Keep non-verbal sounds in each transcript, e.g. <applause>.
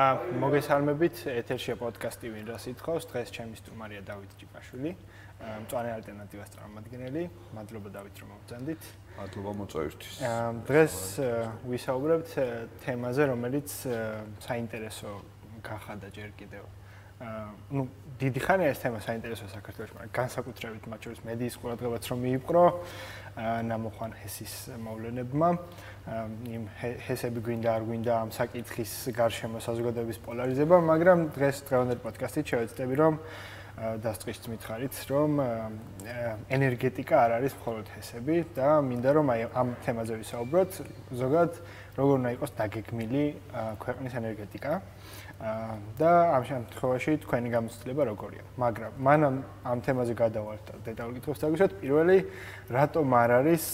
აა მოგესალმებით, ეთერშია პოდკასტი ვინ რას ითხოვს. დღეს ჩემი სტუმარია დავით ჭიპაშვილი, მწვანე ალტერნატივას წარმომადგენელი. მადლობა დავით რომ მოგწანდით. მადლობა მოწვევისთვის. დღეს ვისაუბრებთ თემაზე, რომელიც საინტერესო გახადა ჯერ კიდევ. ну დიდი ხანია ეს თემა საინტერესო საქართველოს, მაგრამ განსაკუთრებით მათ შორის მედიის ყურადღებაც რომ მიიპყრო აა ნამოხან ჰესის მოვლენებმა. იმ ჰესები გვინდა არ გვინდა ამ საკითხის გარშემო საზოგადოების პოლარიზება, მაგრამ დღეს დღევანდელ პოდკასტით შევეცდები რომ დასწრის მითხარით, რომ ენერგეტიკა არ არის მხოლოდ ჰესები და მინდა რომ აი ამ თემაზე ვისაუბროთ, ზოგადად როგორ უნდა იყოს დაგეგმილი ქვეყნის ენერგეტიკა. და ამ შემთხვევაში თქვენი გამოცდილება როგორია. მაგრამ მანამ ამ თემაზე გადავალთ და დეტალურ კითხვებს დაგვიშვათ. პირველი, რატომ არ არის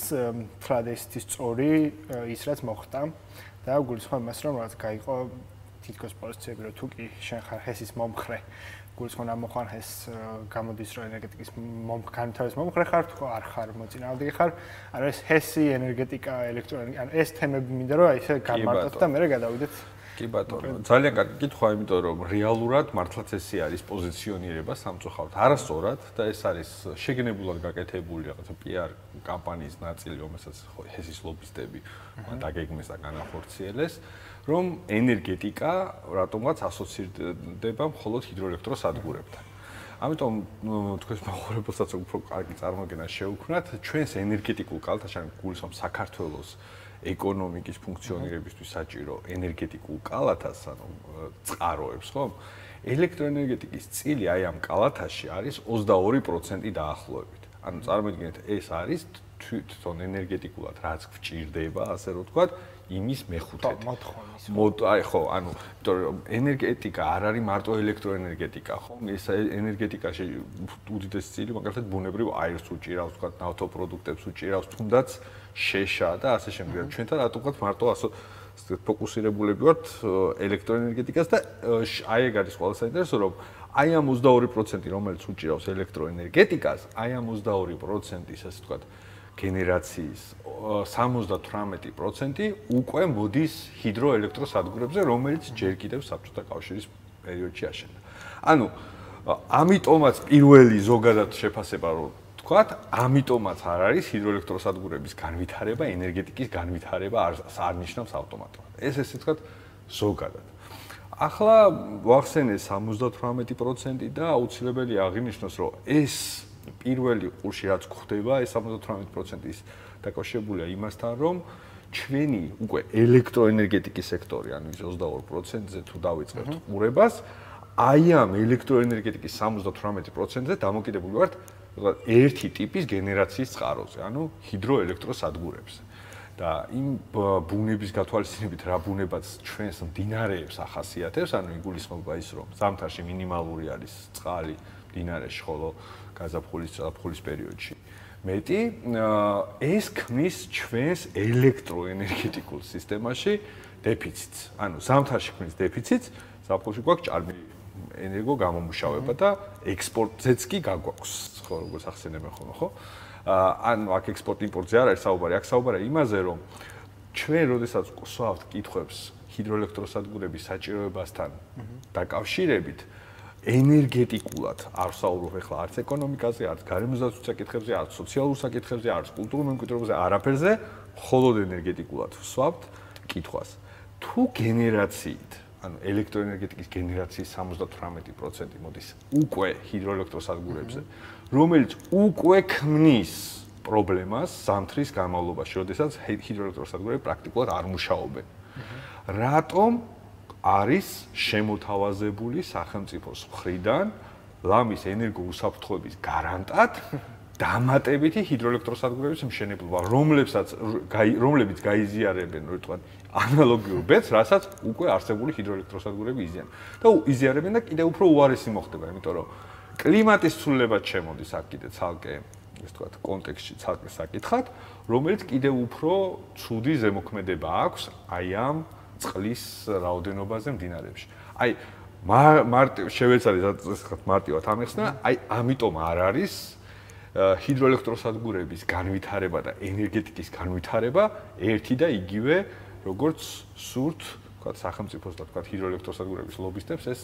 თრადესტის წორი ის რაც მოხდა და გულისხმობ მას რომ რაც გაიყო თითქოს პოლიციები რომ თუ კი შენ ხარ ჰესის მომხრე გულისხმობ ამ მოხარ ჰეს გამოდის რომ ენერგეტიკის განთავის მომხრე ხარ თუ არ ხარ მოწინააღმდეგე ხარ ანუ ეს ჰესი ენერგეტიკა ელექტროენერგია ანუ ეს თემები მინდა რომ აი ესე გამარტოთ და მე გადავიდეთ კი ბატონო, ძალიან კარგი კითხვა, იმიტომ რომ რეალურად მართლაც ესე არის პოზიციონირება სამწუხაროდ. არასწორად და ეს არის შეგნებულად გაკეთებული რაღაცა PR კამპანიის ნაწილი, რომელსაც ჰესის ლობისტები დაგეგმეს და განახორციელეს, რომ ენერგეტიკა რატომღაც ასოცირდება მხოლოდ ჰიდროელექტროსადგურებთან. ამიტომ თქვენს მოხურებელსაც უფრო კარგი წარმოქმნა შეუქმნათ ჩვენს ენერგეტიკულ კალთაში, გულისხმობ საქართველოს ეკონომიკის ფუნქციონირებისთვის საჭირო ენერგეტიკულ კალათას, ანუ წყაროებს, ხო? ელექტროენერგეტიკის წილი აი ამ კალათაში არის 22% დაახლოებით. ანუ წარმოიდგინეთ, ეს არის თვითონ ენერგეტიკულად რაც გვჭირდება, ასე რომ ვთქვათ, იმის მეხუთედი. მოთხოვნის. მოდ აი ხო, ანუ იმიტომ რომ ენერგეტიკა არ არის მარტო ელექტროენერგეტიკა, ხო? ეს ენერგეტიკაში უდიდესი წილი მაგალითად ბუნებრივ აირს უჭირავს, ვთქვათ, ნავთობპროდუქტებს უჭირავს, თუნდაც შეშა და ასე შემდეგ. ჩვენთან რატომღაც მარტო ასე ფოკუსირებულები ვართ ელექტროენერგეტიკას და აი ეგ არის ყველა საინტერესო რომ აი ამ 22% რომელიც უჭირავს ელექტროენერგეტიკას, აი ამ 22%-ის ასე ვთქვათ გენერაციის 78% უკვე მოდის ჰიდროელექტროსადგურებზე, რომელიც ჯერ კიდევ საბჭოთა კავშირის პერიოდში აშენდა. ანუ ამიტომაც პირველი ზოგადად შეფასება რომ ვთქვათ, ამიტომაც არ არის ჰიდროელექტროსადგურების განვითარება, ენერგეტიკის განვითარება არ არნიშნავს ავტომატურად. ეს ესე ვთქვათ ზოგადად. ახლა ვახსენე 78% და აუცილებელი აღინიშნოს, რომ ეს პირველი ყურში რაც ხდება, ეს 78%-ის დაკავშირებულია იმასთან, რომ ჩვენი უკვე ელექტროენერგეტიკის სექტორი, ანუ ის 22%-ზე თუ დავიწყებთ ყურებას, აი ამ ელექტროენერგეტიკის 78%-ზე დამოკიდებული ვართ ერთი ტიპის გენერაციის წყაროზე, ანუ ჰიდროელექტროსადგურებზე. და იმ ბუნების გათვალისწინებით რა ბუნებაც ჩვენს მდინარეებს ახასიათებს, ანუ იგულისხმება ის, რომ ზამთარში მინიმალური არის წყალი მდინარეში, ხოლო გაზაფხულის ზაფხულის პერიოდში მეტი, ეს ქმნის ჩვენს ელექტროენერგეტიკულ სისტემაში დეფიციტს. ანუ ზამთარში ქმნის დეფიციტს, ზაფხულში გვაქვს ჭარბი ენერგო გამომუშავება და ექსპორტზეც კი გაგვაქვს, ხო, როგორც ახსენებენ ხოლმე, ხო? აა ან აქ ექსპორტ იმპორტზე არ არის საუბარი, აქ საუბარია იმაზე, რომ ჩვენ როდესაც გვსვავთ კითხვებს ჰიდროელექტროსადგურების საჭიროებასთან დაკავშირებით, ენერგეტიკულად არ საუბრობ ახლა არც ეკონომიკაზე, არც გარემოსდაცვის საკითხებზე, არც სოციალურ საკითხებზე, არც კულტურულ მემკვიდრეობაზე, არაფერზე, მხოლოდ ენერგეტიკულად ვსვავთ კითხვას. თუ გენერაციით ანუ ელექტროენერგეტიკის გენერაციის 78% მოდის უკვე ჰიდროელექტროსადგურებზე, რომელიც უკვე ქმნის პრობლემას ზამთრის განმავლობაში, როდესაც ჰიდროელექტროსადგურები პრაქტიკულად არ მუშაობენ. რატომ არის შემოთავაზებული სახელმწიფოს მხრიდან ლამის ენერგოუსაფრთხოების გარანტად დამატებითი ჰიდროელექტროსადგურების მშენებლობა, რომლებსაც რომლებიც გაიზიარებენ, რო ვთქვათ, ანალოგიურ ბედს, რასაც უკვე არსებული ჰიდროელექტროსადგურები იზიარებენ. და იზიარებენ და კიდევ უფრო უარესი მოხდება, იმიტომ რომ კლიმატის ცვლილება ჩემოდის აქ კიდე ცალკე, ეს ვთქვათ, კონტექსტში ცალკე საკითხად, რომელიც კიდევ უფრო ცუდი ზემოქმედება აქვს აი ამ წყლის რაოდენობაზე მდინარეებში. აი მარტივ შევეცადე ეს ხათ მარტივად ამეხსნა, აი ამიტომ არ არის ჰიდროელექტროსადგურების განვითარება და ენერგეტიკის განვითარება ერთი და იგივე როგორც სურთ თქვა სახელმწიფოს და თქვა ჰიდროელექტროსადგურების ლობისტებს ეს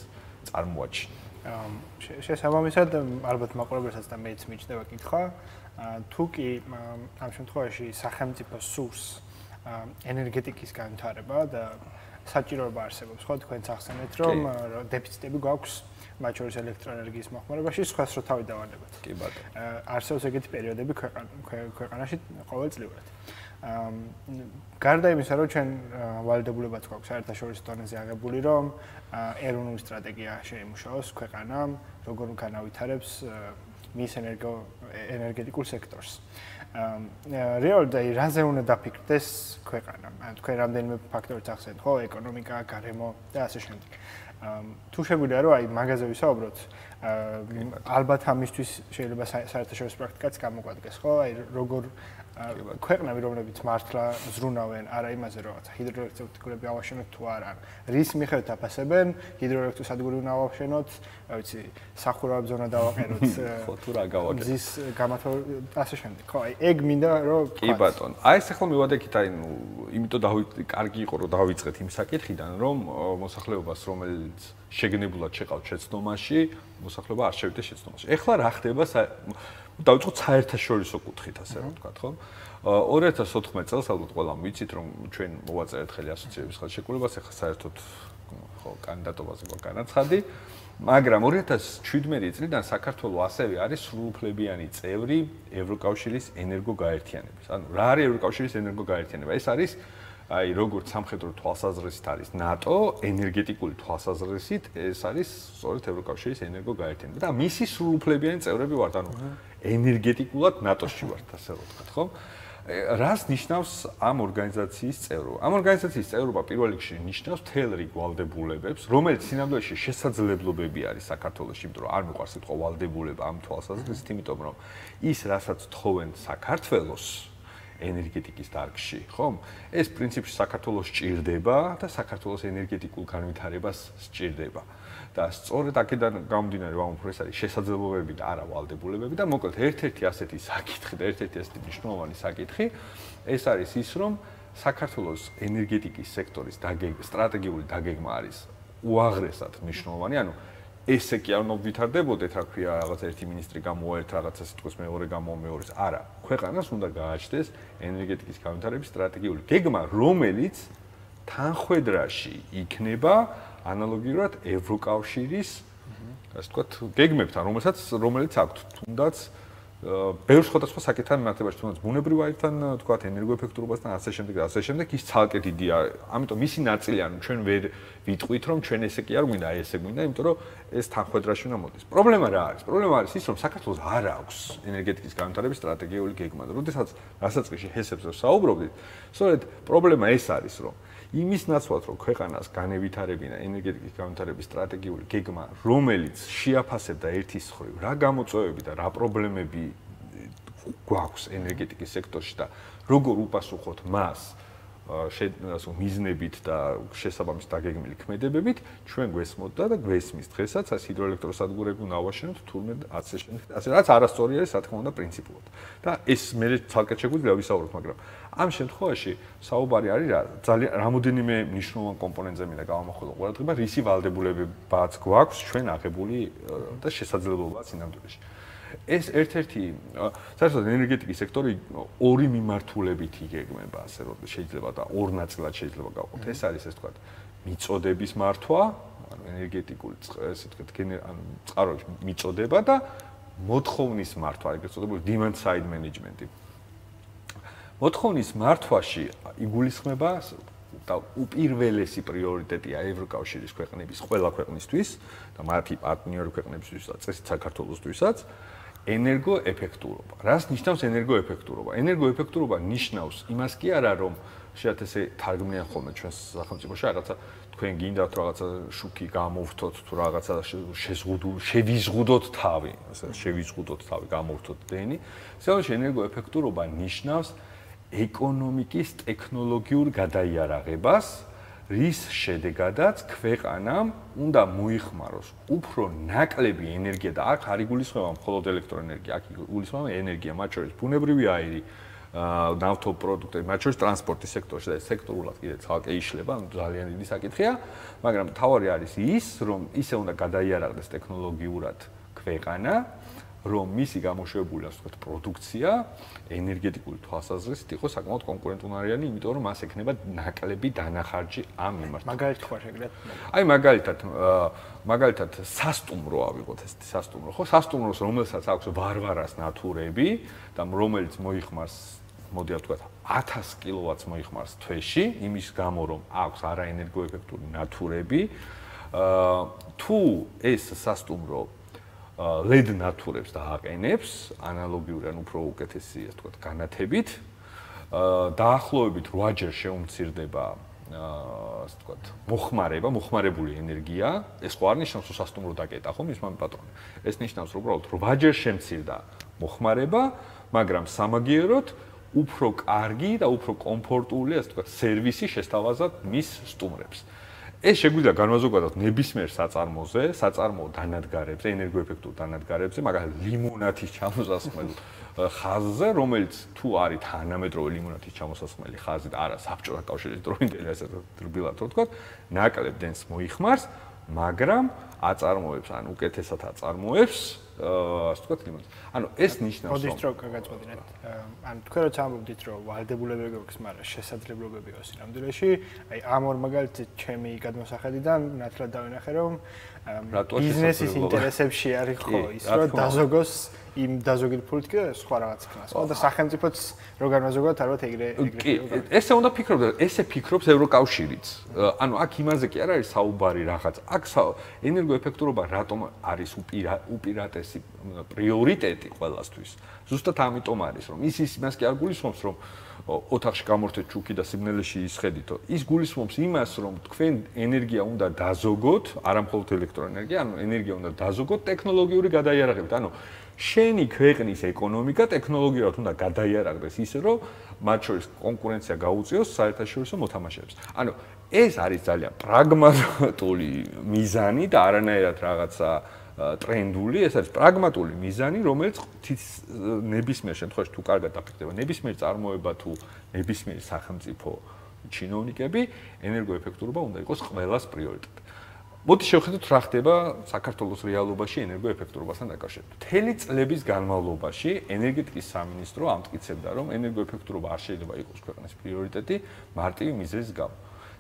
წარმოაჩინა. შესაბამისად ალბათ მაყურებელსაც და მეც მიჩნდება კითხვა თუ კი ამ შემთხვევაში სახელმწიფო სურს ენერგეტიკის განვითარება და საჭიროება არსებობს ხო თქვენ ახსენეთ რომ დეფიციტები გვაქვს მათ შორის ელექტროენერგიის მოხმარებაში სხვა სრო თავი დავანებოთ კი ბატონო არსებობს ეგეთი პერიოდები ქვეყანაში ყოველწლიურად გარდა იმისა, რომ ჩვენ ვალდებულებაც გვაქვს საერთაშორისო დონეზე აღებული, რომ ეროვნული სტრატეგია შეიმუშაოს ქვეყანამ, როგორ განავითარებს მის ენერგო ენერგეტიკულ სექტორს. რეალურად აი რაზე უნდა დაფიქრდეს ქვეყანა? თქვენ რამდენიმე ფაქტორით ახსენეთ, ხო, ეკონომიკა, გარემო და ასე შემდეგ. თუ შეგვიძლია რომ აი მაგაზე ვისაუბროთ, ალბათ ამისთვის შეიძლება საერთაშორისო პრაქტიკაც გამოგვადგეს, ხო? აი როგორ ქვეყნები რომლებიც მართლა ზრუნავენ არა იმაზე რომ რაღაცა ჰიდროელექტროსადგურები ავაშენოთ თუ არა რის მიხედვით აფასებენ ჰიდროელექტროსადგური უნდა ავაშენოთ რა ვიცი სახურავი ზონა დავაყენოთ <laughs> ხო თუ რა გავაკეთოთ ზის გამათო ასე შემდეგ. ხო აი ეგ მინდა რომ კი ბატონ აი ეს ახლა მივადექით აი ნუ იმიტომ დავი კარგი იყო რომ დავიწყეთ იმ საკითხიდან რომ მოსახლეობას რომელიც შეგნებულად შეყავთ შეცდომაში მოსახლეობა არ შევიდეს შეცდომაში. ეხლა რა ხდება დავიწყოთ საერთაშორისო კუთხით ასე რომ ვთქვა, ხო? 2014 წელს ალბათ ყველამ ვიცით რომ ჩვენ მოვაწერეთ ხელი ასოციაციების ხელშეკრულებას, ახლა საერთოდ ხო, კანდიდატობაზე გვაქვს განაცხადი, მაგრამ 2017 წლიდან საქართველოს ასევე არის სრულუფლებიანი წევრი ევროკავშირის ენერგოგაერთიანების. ანუ რა არის ევროკავშირის ენერგოგაერთიანება? ეს არის აი როგორც სამხედრო თვალსაზრისით არის ნატო, ენერგეტიკული თვალსაზრისით ეს არის სწორედ ევროკავშირის ენერგოგაერთიანება და მისი სრულუფლებიანი წევრები ვართ, ანუ ენერგეტიკულად ნატოში ვართ, ასე ვთქვათ, ხო? რას ნიშნავს ამ ორგანიზაციის წევრობა? ამ ორგანიზაციის წევრობა პირველ რიგში ნიშნავს თელ რიგ ვალდებულებებს, რომელიც სინამდვილეში შესაძლებლობები არის საქართველოს, იმიტომ რომ არ მიყვარს სიტყვა ვალდებულება ამ თვალსაზრისით, იმიტომ რომ ის რასაც თხოვენ საქართველოს ენერგეტიკის დარგში, ხომ? ეს პრინციპში საქართველოს ჭირდება და საქართველოს ენერგეტიკულ განვითარებას სჭირდება. და სწორედ აქედან გამომდინარე, რომ უფრო ეს არის შესაძლებლობები და არა ვალდებულებები და მოკლედ ერთ-ერთი ასეთი საკითხი და ერთ-ერთი ასეთი მნიშვნელოვანი საკითხი ეს არის ის, რომ საქართველოს ენერგეტიკის სექტორის დაგეგმა, სტრატეგიული დაგეგმა არის უაღრესად მნიშვნელოვანი, ანუ ესე კი არ უნდა ვითარდებოდეთ, რა ქვია, რაღაც ერთი ministri გამოერთ, რაღაცა სიტყვის მეორე გამომეორეს. არა, ქვეყანას უნდა გააჩნდეს ენერგეტიკის განვითარების სტრატეგიული გეგმა, რომელიც თანხვედრაში იქნება ანალოგიურად ევროკავშირის ასე ვთქვათ, გეგმებთან, რომელსაც რომელიც აქვთ, თუნდაც ბევრ სხვადასხვა საკითხთან მიმართებაში, თუნდაც ბუნებრივ აირთან, ვთქვათ, ენერგოეფექტურობასთან, ასე შემდეგ ასე შემდეგ, ის ცალკე დიდია. ამიტომ მისი ნაწილი ანუ ჩვენ ვერ ვიტყვით, რომ ჩვენ ესე კი არ გვინდა, აი ესე გვინდა, იმიტომ რომ ეს თანხმედრაში უნდა მოდის. პრობლემა რა არის? პრობლემა არის ის, რომ საქართველოს არ აქვს ენერგეტიკის განვითარების სტრატეგიული გეგმა და როდესაც დასაწყისში ჰესებს ვსაუბრობდით, სწორედ პრობლემა ეს არის, რომ იმის ნაცვლად რომ ქვეყანას განევითარებინა ენერგეტიკის განვითარების სტრატეგიული გეგმა, რომელიც შეაფასებდა ერთის ხრივ რა გამოწვევები და რა პრობლემები გვაქვს ენერგეტიკის სექტორში და როგორ უპასუხოთ მას ასე მიზნებით და შესაბამის დაგეგმილი ქმედებებით ჩვენ გვესმოდა და გვესმის დღესაც ეს ჰიდროელექტროსადგურები უნდა ავაშენოთ თურმე ასე შემდეგ ასე რაც არასწორი არის რა თქმა უნდა პრინციპულად. და ეს მე ცალკე შეგვიძლია ვისაუბროთ მაგრამ ამ შემთხვევაში საუბარი არის რა ძალიან რამოდენიმე მნიშვნელოვან კომპონენტზე მინდა გავამახვილო ყურადღება რისი ვალდებულებებაც გვაქვს ჩვენ აღებული და შესაძლებლობაც ინამდვილეში ეს ერთ-ერთი საერთოდ ენერგეტიკის სექტორი ორი მიმართულებით იგეგმება, ასე რომ შეიძლება და ორ ნაწილად შეიძლება გავყოთ. ეს არის ეს თქვა მიწოდების მართვა, ანუ ენერგეტიკული ესე თქვა ანუ წყაროების მიწოდება და მოთხოვნის მართვა, ეგრეთ წოდებული demand side management-ი. მოთხოვნის მართვაში იგულისხმება და უპირველესი პრიორიტეტია ევროკავშირის ქვეყნების ყველა ქვეყნისთვის და მათი პარტნიორი ქვეყნებისთვის და წესით საქართველოსთვისაც ენერგოეფექტურობა. რას ნიშნავს ენერგოეფექტურობა? ენერგოეფექტურობა ნიშნავს იმას კი არა, რომ შეათ ესე თარგმნიან ხოლმე ჩვენს სახელმწიფოში რაღაცა თქვენ გინდათ რაღაცა შუქი გამოვთოთ თუ რაღაცა შეზღუდო შევიზღუდოთ თავი, ასე შევიზღუდოთ თავი, გამოვთოთ დენი. ზოგადად ენერგოეფექტურობა ნიშნავს ეკონომიკის ტექნოლოგიურ გადაიარაღებას, რის შედეგადაც ქვეყანამ უნდა მოიხმაროს უფრო ნაკლები ენერგია და აქ არ იგულისხმება მხოლოდ ელექტროენერგია, აქ იგულისხმება ენერგია, მათ შორის ბუნებრივი აირი, ნავთობპროდუქტები, მათ შორის ტრანსპორტის სექტორში და სექტორულად კიდე ცალკე იშლება, ძალიან დიდი საკითხია, მაგრამ თავარი არის ის, რომ ისე უნდა გადაიარაღდეს ტექნოლოგიურად ქვეყანა, რომ მისი გამოშვებული ასე ვთქვათ პროდუქცია ენერგეტიკული თვალსაზრისით იყოს საკმაოდ კონკურენტუნარიანი, იმიტომ რომ მას ექნება ნაკლები დანახარჯი ამ მიმართ. მაგალითად ხო შეგრეთ? აი მაგალითად მაგალითად სასტუმრო ავიღოთ ეს სასტუმრო, ხო? სასტუმროს რომელსაც აქვს ვარვარას ნატურები და რომელიც მოიხმარს მოდი ვთქვათ 1000 კილოვატს მოიხმარს თვეში, იმის გამო რომ აქვს არაენერგოეფექტური ნატურები, აა თუ ეს სასტუმრო LED ნატურებს დააყენებს ანალოგიური ან უფრო უკეთესი ასე ვთქვათ განათებით დაახლოებით 8ჯერ შეუმცირდება ასე ვთქვათ მოხმარება, მოხმარებული ენერგია, ეს ხო არ ნიშნავს რომ სასტუმრო დაკეტა ხო მის მამე პატრონი. ეს ნიშნავს რომ უბრალოდ 8ჯერ შემცირდა მოხმარება, მაგრამ სამაგიეროდ უფრო კარგი და უფრო კომფორტული ასე ვთქვათ სერვისი შესთავაზად მის სტუმრებს. ეს შეგვიძლია განმაზოგადოთ ნებისმიერ საწარმოზე, საწარმო დანადგარებზე, ენერგოეფექტურ დანადგარებზე, მაგალითად ლიმონათის ჩამოსასხმელ ხაზზე, რომელიც თუ არის თანამედროვე ლიმონათის ჩამოსასხმელი ხაზი და არა საბჭოთა კავშირის დროინდელი ასე რბილად რო ვთქვა, ნაკლებ დენს მოიხმარს, მაგრამ აწარმოებს ან უკეთესად აწარმოებს ასე ვთქვათ იმას. ანუ ეს ნიშნავს რომ მოდი სტროკა გაწოდინეთ. ან თქვენ როცა ამბობთ რომ ვალდებულებები გვაქვს, მაგრამ შესაძლებლობები აქვს რამოდენში, აი ამ ორ მაგალითად ჩემი გადმოსახედიდან ნათლად დავინახე რომ ბიზნესის ინტერესებში არის ხო ის რომ დაზოგოს იმ დაზოგილი ფულით კი სხვა რაღაც ქნას. ხო და სახელმწიფოც რო განმაზოგოთ, ალბათ ეგრე ეგრე. კი, ესე უნდა ფიქრობდე, ესე ფიქრობს ევროკავშირიც. ანუ აქ იმაზე კი არ არის საუბარი რაღაც. აქ ენერგოეფექტურობა რატომ არის უპირატესი პრიორიტეტი ყველასთვის? ზუსტად ამიტომ არის, რომ ის ის იმას კი არ გულისხმობს, რომ ოთახში გამორთეთ ჩუქი და სიგნალეში ისხედითო. ის გულისხმობს იმას, რომ თქვენ ენერგია უნდა დაზოგოთ, არა მხოლოდ ელექტროენერგია, ანუ ენერგია უნდა დაზოგოთ ტექნოლოგიური გადაიარაღებით. ანუ შენი ქვეყნის ეკონომიკა ტექნოლოგიურად უნდა გადაიარაღდეს ისე, რომ მათ შორის კონკურენცია გაუწიოს საერთაშორისო მოთამაშეებს. ანუ ეს არის ძალიან პრაგმატული მიზანი და არანაირად რაღაცა ტრენდული, ეს არის პრაგმატული მიზანი, რომელიც ნებისმიერ შემთხვევაში თუ კარგად დაფიქრდება, ნებისმიერ წარმოება თუ ნებისმიერ სახელმწიფო ჩინოვნიკები ენერგოეფექტურობა უნდა იყოს ყველას პრიორიტეტი. მოდი შევხედოთ რა ხდება საქართველოს რეალობაში ენერგოეფექტურობასთან დაკავშირებით. მთელი წლების განმავლობაში ენერგეტიკის სამინისტრო ამტკიცებდა, რომ ენერგოეფექტურობა არ შეიძლება იყოს ქვეყნის პრიორიტეტი მარტივი მიზეზის გამო.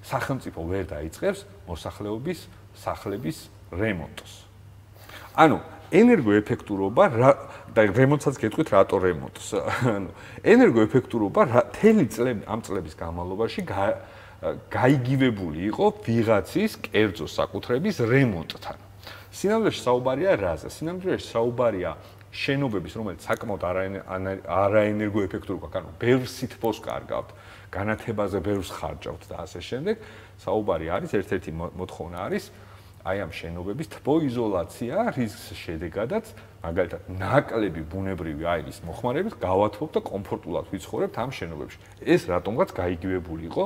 სახელმწიფო ვერ დაიწყებს მოსახლეობის სახლების რემონტს. ანუ ენერგოეფექტურობა და რემონტსაც გეტყვით რატო რემონტს? <laughs> ანუ ენერგოეფექტურობა მთელი წლები ამ წლების განმავლობაში გაიგივებული იყო ვიღაცის კერძო საკუთრების რემონტთან. სინამდვილეში საუბარია რაზე? სინამდვილეში საუბარია შენობების, რომელიც საკმაოდ არაენერგოეფექტური ყო, ანუ ბევრ სითბოს კარგავთ, განათებაზე ბევრს ხარჯავთ და ასე შემდეგ. საუბარი არის ერთ-ერთი მოთხოვნა არის აი ამ შენობების თბოიზოლაცია, რის შედეგადაც მაგალითად ნაკლები ბუნებრივი აირის მოხმარებით გავათბობ და კომფორტულად ვიცხოვრებთ ამ შენობებში. ეს რატომღაც გაიგივებული იყო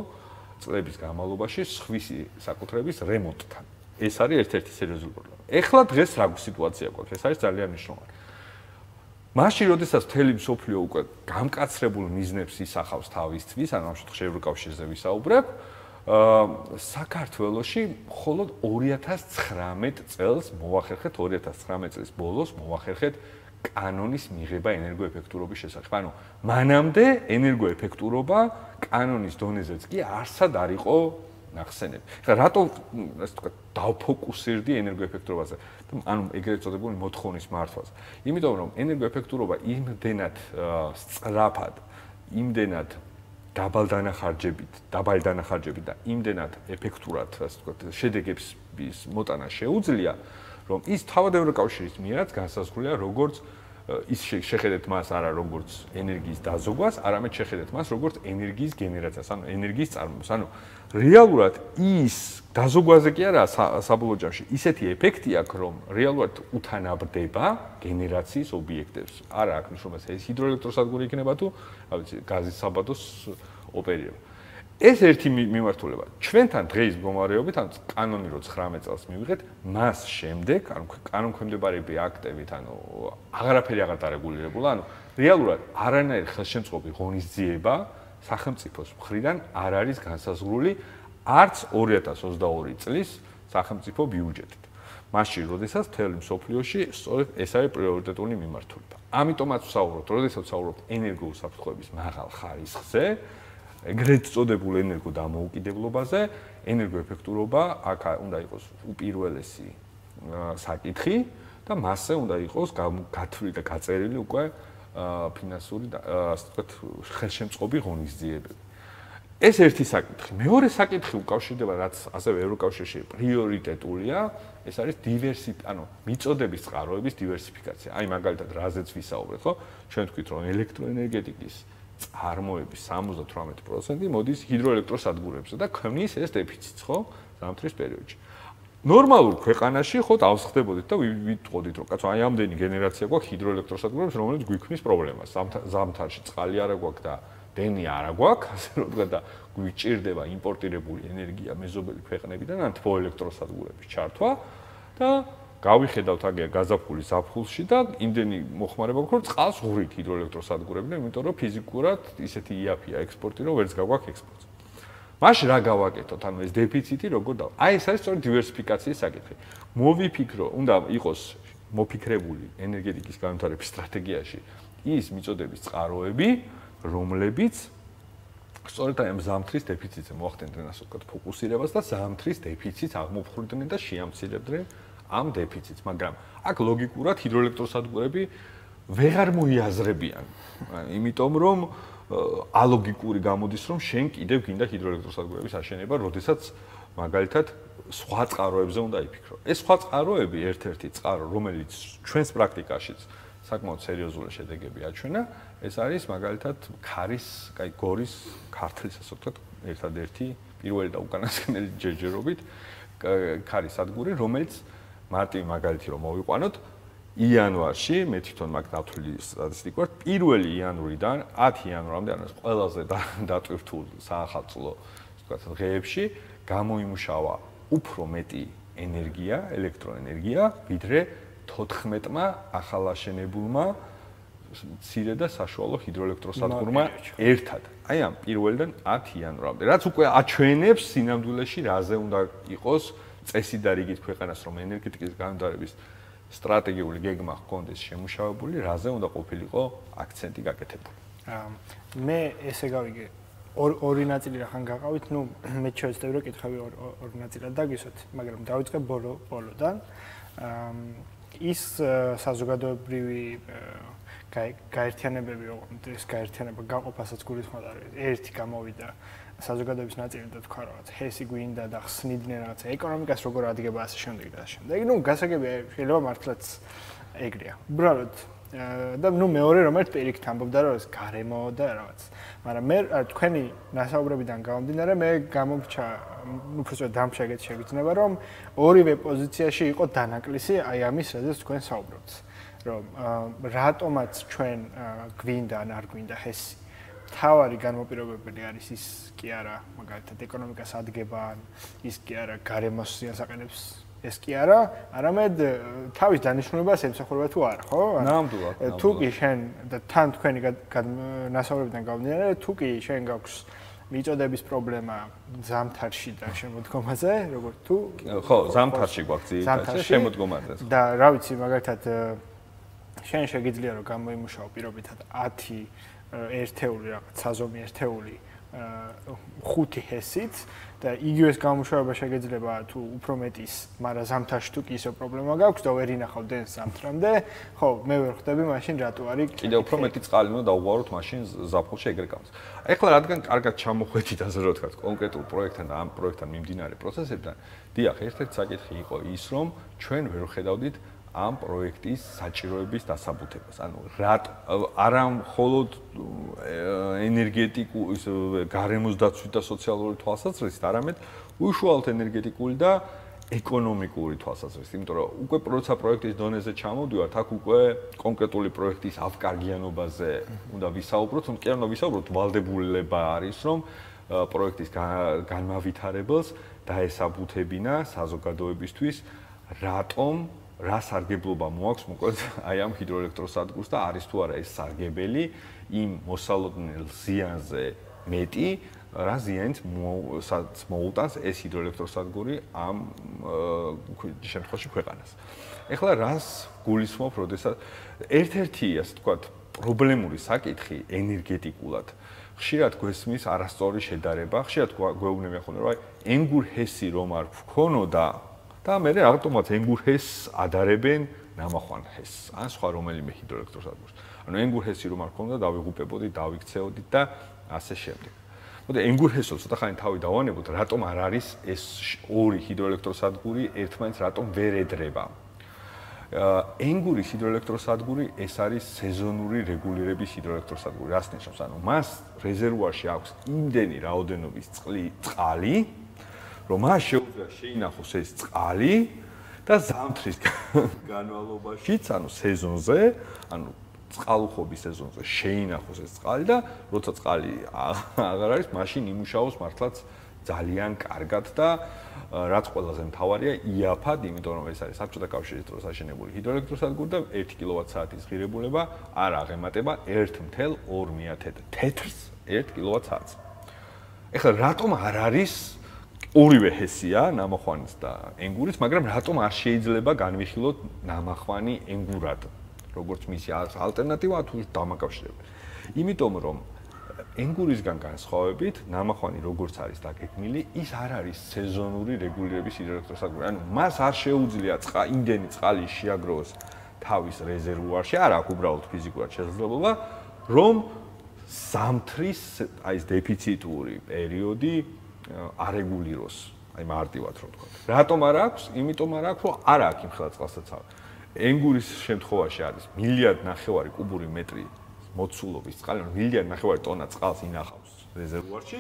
წლების განმავლობაში სხვისი საკუთრების რემონტთან. ეს არის ერთ-ერთი სერიოზული პრობლემა. ეხლა დღეს რა სიტუაცია გვაქვს? ეს არის ძალიან მნიშვნელოვანი. მაშინ, როდესაც თელი მსოფლიო უკვე გამკაცრებულ მიზნებს ისახავს თავისთვის, ანუ ამ შემთხვევაში ევროკავშირზე ვისაუბრებ, აა საქართველოში მხოლოდ 2019 წელს მოახერხეთ 2019 წლის ბოლოს მოახერხეთ კანონის მიღება ენერგოეფექტურობის შესახებ. ანუ მანამდე ენერგოეფექტურობა კანონის დონეზეც კი არსად არ იყო ნახსენები. ხა რატო ასე თქვა დავფოკუსირდი ენერგოეფექტურობაზე? ანუ ეგრეთ წოდებული მოთხოვნის მართვაზე. იმიტომ რომ ენერგოეფექტურობა იმდენად სწრაფად, იმდენად დაბალ დანახარჯებით, დაბალ დანახარჯებით და იმდენად ეფექტურად ასე თქვა შედეგებს მოტანა შეუძლია, რომ ის თავად ევროკავშირის მიერაც განსაზღვრულია როგორც ის შეხედეთ მას არა როგორც ენერგიის დაზოგვას, არამედ შეხედეთ მას როგორც ენერგიის გენერაციას, ანუ ენერგიის წარმოებას. ანუ რეალურად ის დაზოგვაზე კი არა საბოლოო ჯამში ისეთი ეფექტი აქვს, რომ რეალურად უთანაბრდება გენერაციის ობიექტებს. არა აქვს რომ ეს ჰიდროელექტროსადგური იქნება თუ, რა ვიცი, გაზის საბადოს ოპერირება. ეს ერთი მიმართულება. ჩვენთან დღეის მდგომარეობით, ან კანონირო 19 წელს მივიღეთ, მას შემდეგ, ანუ კანონქვემდებარები აქტებით, ანუ აღარაფერი აღარ დარეგულირებულა, ანუ რეალურად არანაირი ხელშემწყობი ღონისძიება სახელმწიფოს მხრიდან არ არის განსაზღვრული არც 2022 წლის სახელმწიფო ბიუჯეტით. მასში, როდესაც თელი მსოფლიოში სწორედ ეს არის პრიორიტეტული მიმართულება. ამიტომაც ვსაუბრობთ, როდესაც ვსაუბრობთ ენერგოუსაფრთხოების მაღალ ხარისხზე, ეგრეთ წოდებულ ენერგო დამოუკიდებლობაზე, ენერგოეფექტურობა აქ უნდა იყოს უპირველესი საკითხი და მასზე უნდა იყოს გათვლილი და გაწერილი უკვე ფინანსური ასე ვთქვათ ხელშემწყობი ღონისძიებები. ეს ერთი საკითხი. მეორე საკითხი უკავშირდება რაც ასევე ევროკავშირში პრიორიტეტულია, ეს არის დივერსი, ანუ მიწოდების წყაროების დივერსიფიკაცია. აი მაგალითად, რაზეც ვისაუბრეთ, ხო? ჩვენ თქვით რომ ელექტროენერგეტიკის წარმოების 78% მოდის ჰიდროელექტროსადგურებზე და ქმნის ეს დეფიციტს, ხო? ზამთრის პერიოდში. ნორმალურ ქვეყანაში ხო დავსხდებოდით და ვიტყოდით რომ კაცო აი ამდენი გენერაცია გვაქვს ჰიდროელექტროსადგურებს, რომელიც გვიქმნის პრობლემას. ზამთარში წყალი არა გვაქვს და დენი არა გვაქვს, ასე რომ ვთქვა და გვიჭირდება იმპორტირებული ენერგია მეზობელი ქვეყნებიდან ან თბოელექტროსადგურების ჩართვა და გავიხედავთ აგერ გაზაფხული ზაფხულში და იმდენი მოხმარება გვქონდა რომ წყალს ღურით ჰიდროელექტროსადგურებიდან, იმიტომ რომ ფიზიკურად ისეთი იაფია ექსპორტი, რომ ვერც გავაქვს ექსპორტს. მაშინ რა გავაკეთოთ? ანუ ეს დეფიციტი როგორ და აი ეს არის სწორედ დივერსიფიკაციის საკითხი. მოვიფიქრო, უნდა იყოს მოფიქრებული ენერგეტიკის განვითარების სტრატეგიაში ის მიწოდების წყაროები, რომლებიც სწორედ აი ამ ზამთრის დეფიციტზე მოახდენდნენ ასე ვთქვათ ფოკუსირებას და ზამთრის დეფიციტს აღმოფხვრიდნენ და შეამცირებდნენ ამ დეფიციტს, მაგრამ აქ ლოგიკურად ჰიდროელექტროსადგურები ვეღარ მოიაზრებიან. იმიტომ რომ ალოგიკური გამოდის რომ შენ კიდევ გინდა ჰიდროელექტროსადგურების აშენება, როდესაც მაგალითად სხვა წყაროებზე უნდა იფიქრო. ეს სხვა წყაროები ერთ-ერთი წყარო, რომელიც ჩვენს პრაქტიკაშიც საკმაოდ სერიოზული შედეგები აჩვენა, ეს არის მაგალითად ქარის, კაი გორის, ქართლის ასე ვთქვათ, ერთადერთი პირველი და უკანასკნელი ჯერჯერობით ქარის სადგური, რომელიც მარტივი მაგალითი რომ მოვიყვანოთ იანვარში მე თვითონ მაგ დათვლილი სტატისტიკა ვარ 1 იანვრიდან 10 იანვრამდე ანუ ყველაზე დატვირთულ საახალწლო თქვა დღეებში გამოიმუშავა უფრო მეტი ენერგია, ელექტროენერგია, ვიდრე 14-მა ახალაშენებულმა ცირე და საშუალო ჰიდროელექტროსადგურმა ერთად. აი ამ პირველიდან 10 იანვრამდე. რაც უკვე აჩვენებს სინამდვილეში რაზე უნდა იყოს წესი და რიგით ქვეყანას რომ ენერგეტიკის განვითარების სტრატეგიული გეგმა ჰქონდეს შემუშავებული, რაზე უნდა ყოფილიყო აქცენტი გაკეთებული. მე ესე გავიგე ორი ნაწილი რახან გაყავით, ну მე შეიძლება კითხავი ორი ნაწილად დაგისვათ, მაგრამ დავიწყე ბოლო ბოლოდან. ის საზოგადოებრივი გაერთიანებები, ეს გაერთიანება გაყოფასაც გულისხმობდა, ერთი გამოვიდა საზოგადოების ნაწილი და თქვა რაღაც ჰესი გვინდა და ხსნიდნენ რაღაც ეკონომიკას როგორ ადგება ასე შემდეგ და ასე შემდეგ. ნუ გასაგებია შეიძლება მართლაც ეგრეა. უბრალოდ და ნუ მეორე რომელიც პირიქით ამბობდა რომ ეს გარემო და რაღაც. მაგრამ მე თქვენი ნასაუბრებიდან გამომდინარე მე გამოგჩა უბრალოდ დამშეგეთ შეგრძნება რომ ორივე პოზიციაში იყო დანაკლისი აი ამის რაზეც თქვენ საუბრობთ. რომ რატომაც ჩვენ გვინდა ან არ გვინდა ჰესი თავარი განმოპირობებელი არის ის კი არა მაგალითად ეკონომიკას ადგება ან ის კი არა გარემოს სიასაყენებს ეს კი არა არამედ თავის დანიშნულებას ემსახურება თუ არა ხო? ნამდვილად თუ კი შენ და თან თქვენი ნასაუბრებიდან გამომდინარე თუ კი შენ გაქვს მიწოდების პრობლემა ზამთარში და შემოდგომაზე როგორ თუ ხო ზამთარში გვაქვს ძირითადად შემოდგომაზე და რა ვიცი მაგალითად შენ შეგიძლია რომ გამოიმუშაო პირობითად 10 ერთეული რაღაც საზომი ერთეული ხუთი ჰესით და იგივეს გამუშავება შეგეძლება თუ უფრო მეტის, მაგრამ ზამთარში თუ კი ისო პრობლემა გაქვს და ვერ ინახავ დენს ზამთრამდე, ხო, მე ვერ ხვდები მაშინ რატო არის კიდევ უფრო მეტი წყალი უნდა დაუვაროთ მაშინ ზაფხულში ეგრე გავს. ეხლა რადგან კარგად ჩამოხვედით ასე რომ ვთქვათ, კონკრეტულ პროექტთან და ამ პროექტთან მიმდინარე პროცესებთან, დიახ, ერთ-ერთი საკითხი იყო ის, რომ ჩვენ ვერ ხედავდით ამ პროექტის საჭიროების დასაბუთებას. ანუ რა არა მხოლოდ ენერგეტიკულ ის გარემოს დაცვით და სოციალური თვალსაზრისით, არამედ უშუალოდ ენერგეტიკული და ეკონომიკური თვალსაზრისით, იმიტომ რომ უკვე პროცა პროექტის დონეზე ჩამოვდივართ, აქ უკვე კონკრეტული პროექტის ავკარგიანობაზე უნდა ვისაუბროთ, თუმცა არ უნდა ვისაუბროთ, ვალდებულება არის, რომ პროექტის განმავითარებელს დაესაბუთებინა საზოგადოებისთვის რატომ რა სარგებლობა მოაქვს მოკლედ <laughs> აი ამ ჰიდროელექტროსადგურს და არის თუ არა ეს სარგებელი იმ მოსალოდნელ ზიანზე მეტი რა ზიანით მოუტანს ეს ჰიდროელექტროსადგური ამ შემთხვევაში ქვეყანას. ეხლა რას გულისხმობ, როდესაც ერთ-ერთი ასე თქვა პრობლემური საკითხი ენერგეტიკულად ხშირად გვესმის არასწორი შედარება, ხშირად გვეუბნება ხოლმე რომ აი ენგურჰესი რომ არ გქონოდა და მე ავტომატ ენგურჰეს ადარებენ ნამახვანჰეს ან სხვა რომელიმე ჰიდროელექტროსადგურს. ანუ ენგურჰესი რომ არ ქონდა დავიღუპებოდი, დავიქცეოდი და ასე შემდეგ. მოდი ენგურჰესო ცოტა ხანი თავი დავანებოთ, რატომ არ არის ეს ორი ჰიდროელექტროსადგური ერთმანეთს რატომ ვერ ედრება? ენგურის ჰიდროელექტროსადგური ეს არის სეზონური რეგულირების ჰიდროელექტროსადგური. რას ნიშნავს? ანუ მას რეზერვუარში აქვს იმდენი რაოდენობის წყალი, რომ მას შეუძლია შეინახოს ეს წყალი და ზამთრის <laughs> განმავლობაშიც, ანუ სეზონზე, ანუ წყალუხობის სეზონზე შეინახოს ეს წყალი და როცა წყალი აღარ არის, მაშინ იმუშაოს მართლაც ძალიან კარგად და რაც ყველაზე მთავარია, იაფად, იმიტომ რომ ეს არის საბჭოთა კავშირის დროს აშენებული ჰიდროელექტროსადგური და 1 კილოვატ-საათის ღირებულება არ აღემატება 1.2 თეთრს 1 კილოვატ-საათს. ეხლა რატომ არ არის ორივე ჰესია, ნამახვანის და ენგურის, მაგრამ რატომ არ შეიძლება განვიხილოთ ნამახვანი ენგურად, როგორც მისი ალტერნატივა თუ დამაკავშირებელი. იმიტომ რომ ენგურისგან განსხვავებით, ნამახვანი როგორც არის დაგეგმილი, ის არ არის სეზონური რეგულირების ჰიდროელექტროსადგური. ანუ მას არ შეუძლია წყა იმდენი წყალი შეაგროვოს თავის რეზერვუარში, არ აქვს უბრალოდ ფიზიკურად შესაძლებლობა, რომ ზამთრის აი ეს დეფიციტური პერიოდი არეგულიროს, აი მარტივად რომ თქვა. რატომ არ აქვს? იმიტომ არ აქვს, რომ არ აქვს იმ ხელა წყალსაცავი. ენგურის შემთხვევაში არის მილიარდ ნახევარი კუბური მეტრი მოცულობის წყალი, მილიარდ ნახევარი ტონა წყალს ინახავს რეზერვუარში,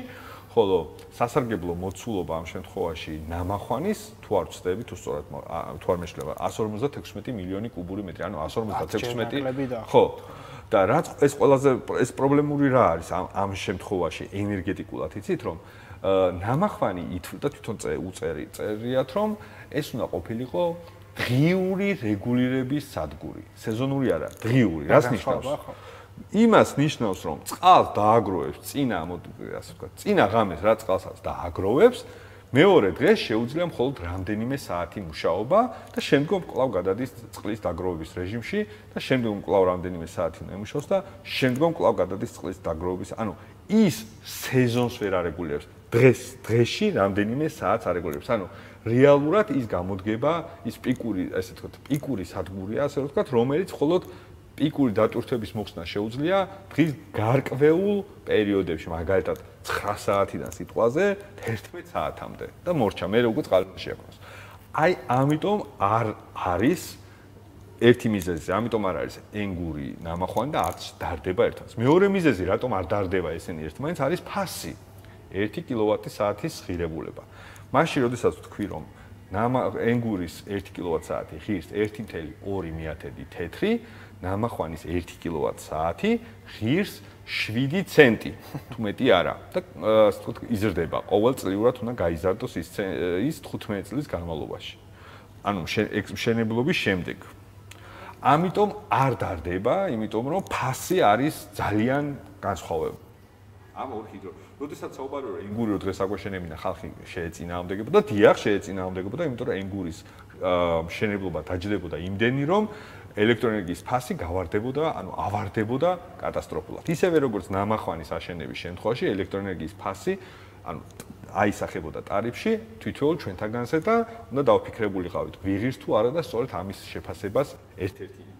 ხოლო სასარგებლო მოცულობა ამ შემთხვევაში ნამახვანის, თუ არ ვწდები, თუ სწორად თუ არ მეშლება, 156 მილიონი კუბური მეტრი, ანუ 156 ხო. და რაც ეს ყველაზე ეს პრობლემური რა არის ამ ამ შემთხვევაში ენერგეტიკულად იცით რომ ნამახვანი ითვლი და თვითონ უწერი წერიათ რომ ეს უნდა ყოფილიყო დღიური რეგულირების სადგური. სეზონური არა დღიური რას ნიშნავს? იმას ნიშნავს რომ წყალს დააგროვებს წინა ასე ვთქვა წინა ღამეს რა წყალსაც დააგროვებს მეორე დღეს შეუძლია მხოლოდ რამდენიმე საათი მუშაობა და შემდგომ კვლავ გადადის წყლის დაგროვების რეჟიმში და შემდგომ კვლავ რამდენიმე საათი უნდა იმუშაოს და შემდგომ კვლავ გადადის წყლის დაგროვების ანუ ის სეზონს ვერ არეგულირებს დღეს დღეში რამდენიმე საათს არეგულირებს. ანუ რეალურად ის გამოდგება, ის პიკური, ასე ვთქვათ, პიკური სადგურია, ასე ვთქვათ, რომელიც მხოლოდ პიკური დატვირთვების მოხსნა შეუძლია დღის გარკვეულ პერიოდებში, მაგალითად 9 საათიდან სიტყვაზე 11 საათამდე და მორჩა, მე უკვე წყალში შეაქვს. აი, ამიტომ არ არის ერთი მიზეზი, ამიტომ არ არის ენგური ნამახვანი და არც დარდება ერთმანეთს. მეორე მიზეზი, რატომ არ დარდება ესენი ერთმანეთს, არის ფასი. 1 კილოვატ-საათის ღირებულება. მაშინ, როდესაც თქვი, რომ ენგურის 1 კილოვატ-საათი ღირს 1.2 მიათედი თეთრი, ნამახვანის 1 კილოვატ-საათი ღირს 7 ცენტი, <laughs> თუ მეტი არა. და ასე ვთქვათ, იზრდება ყოველწლიურად უნდა გაიზარდოს ის ის 15 წლის განმავლობაში. ანუ შენებლობის შემდეგ. ამიტომ არ დარდება, იმიტომ რომ ფასი არის ძალიან განსხვავებული. ამ ორ ჰიდრო როდესაც საუბარია რომ ენგურო დღეს აგვეშენებინა ხალხი შეეწინააღმდეგებოდა და დიახ შეეწინააღმდეგებოდა იმიტომ რომ ენგურის მშენებლობა დაჯდებოდა იმდენი რომ ელექტროენერგიის ფასი გავარდებოდა, ანუ ავარდებოდა კატასტროფულად. ისევე როგორც ნამახვანის აშენების შემთხვევაში ელექტროენერგიის ფასი ანუ აისახებოდა ტარიფში თვითონ ჩვენთაგანზე და უნდა დავფიქრებულიყავით ვიღირს თუ არა და სწორედ ამის შეფასებას ერთ-ერთი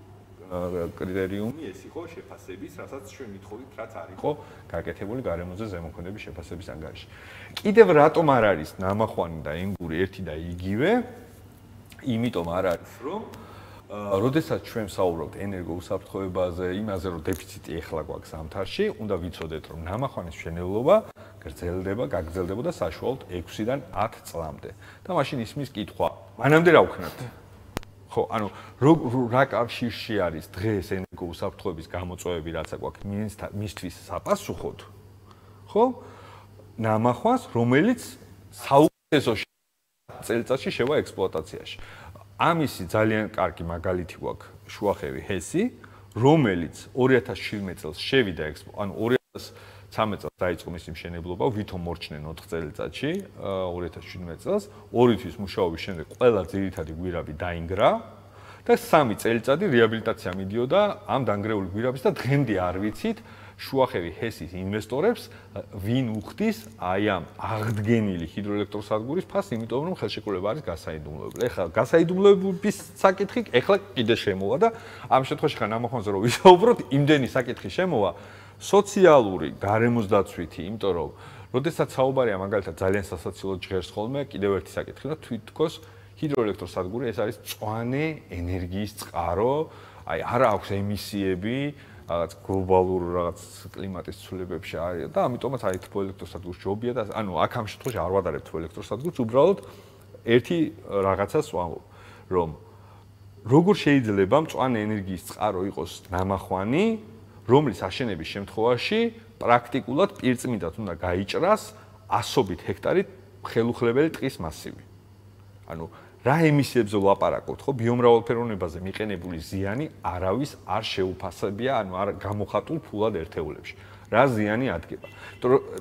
კრიტერიუმი ეს იყო შეფასების, რასაც ჩვენ მithოვით, რაც არ იყო გაკეთებული გარემოზე ზემოქმედების შეფასების ანგარიში. კიდევ რატომ არ არის ნამახვანი და ენგური ერთი და იგივე? იმიტომ არ არის, რომ როდესაც ჩვენ საუბრობთ ენერგოუსაფრთხოებაზე, იმაზე, რომ დეფიციტი ეხლა გვაქვს სამთარში, უნდა ვიცოდეთ, რომ ნამახვანის მშენებლობა გრძელდება, გაგრძელდება და საშუალოდ 6-დან 10 წლამდე. და მაშინ ისმის კითხვა, მანამდე რა ვქნათ? ხო, ანუ რა კავშირში არის დღეს ენერგო უსაფრთხოების გამოწვევები, რაც აქვს მისთვის საპასუხოდ? ხო? ნამახვანს, რომელიც საუკეთესო წელიწადში შევა ექსპლუატაციაში. ამისი ძალიან კარგი მაგალითი გვაქვს შუახევი ჰესი, რომელიც 2017 წელს შევიდა ექსპო, ანუ 2013 წელს დაიწყო მისი მშენებლობა, ვითომ მორჩნენ 4 წელიწადში, 2017 წელს, ორი თვის მუშაობის შემდეგ ყველა ძირითადი გვირაბი დაინგრა და სამი წელიწადი რეაბილიტაცია მიდიოდა ამ დანგრეული გვირაბის და დღემდე არ ვიცით შუახევი ჰესის ინვესტორებს ვინ უხდის აი ამ აღდგენილი ჰიდროელექტროსადგურის ფასს, იმიტომ რომ ხელშეკრულება არის გასაიდუმლოებული. ეხლა გასაიდუმლოების საკითხი ეხლა კიდე შემოვა და ამ შემთხვევაში ხან ამახონზე რომ ვისაუბროთ, იმდენი საკითხი შემოვა სოციალური, გარემოსდაცვითი, იმიტომ რომ როდესაც საუბარია მაგალითად ძალიან სასაცილო ჟღერს ხოლმე, კიდევ ერთი საკითხი და თვითკოს ჰიდროელექტროსადგური ეს არის წვანე ენერგიის წყარო, აი არ აქვს ემისიები, რაღაც გლობალურ რაღაც კლიმატის ცვლილებებში არის და ამიტომაც აი თბო ელექტროსადგურს ჯობია და ანუ აქ ამ შემთხვევაში არ ვადარებ თბო ელექტროსადგურს უბრალოდ ერთი რაღაცას ვამბობ რომ როგორ შეიძლება მწვანე ენერგიის წყარო იყოს ნამახვანი რომლის აშენების შემთხვევაში პრაქტიკულად პირწმინდად უნდა გაიჭრას ასობით ჰექტარი ხელუხლებელი ტყის მასივი. ანუ რა ემისიებზე ვლაპარაკობთ ხო? ბიომრავალფეროვნებაზე მიყენებული ზიანი არავის არ შეუფასებია ანუ არ გამოხატულ ფულად ერთეულებში. რა ზიანი ადგება?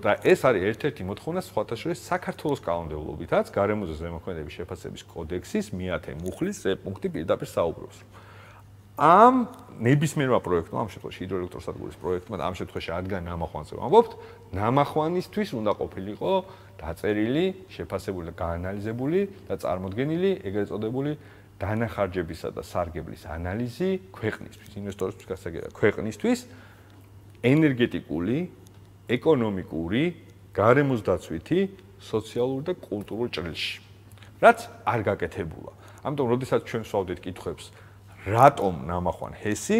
და ეს არის ერთ-ერთი მოთხოვნა სხვათა შორის საქართველოს კანონმდებლობითაც გარემოზე ზემოქმედების შეფასების კოდექსის მიათე მუხლის პუნქტი პირდაპირ საუბრობს ამ ნებისმიერმა პროექტმა ამ შემთხვევაში ჰიდროელექტროსადგურის პროექტმა და ამ შემთხვევაში ადგან ნამახვანზე ვამბობთ ნამახვანისთვის უნდა ყოფილიყო დაწერილი, შეფასებული და გაანალიზებული და წარმოქმნილი ეგრეთ წოდებული დანახარჯებისა და სარგებლის ანალიზი ქვეყნისთვის, ინვესტორისთვის გასაგებია ქვეყნისთვის ენერგეტიკული, ეკონომიკური, გარემოსდაცვითი, სოციალური და კულტურული ჭრილში. რაც არ გაკეთებულა. ამიტომ, როდესაც ჩვენ ვსვავდით კითხვებს, რატომ ნამახვან ჰესი,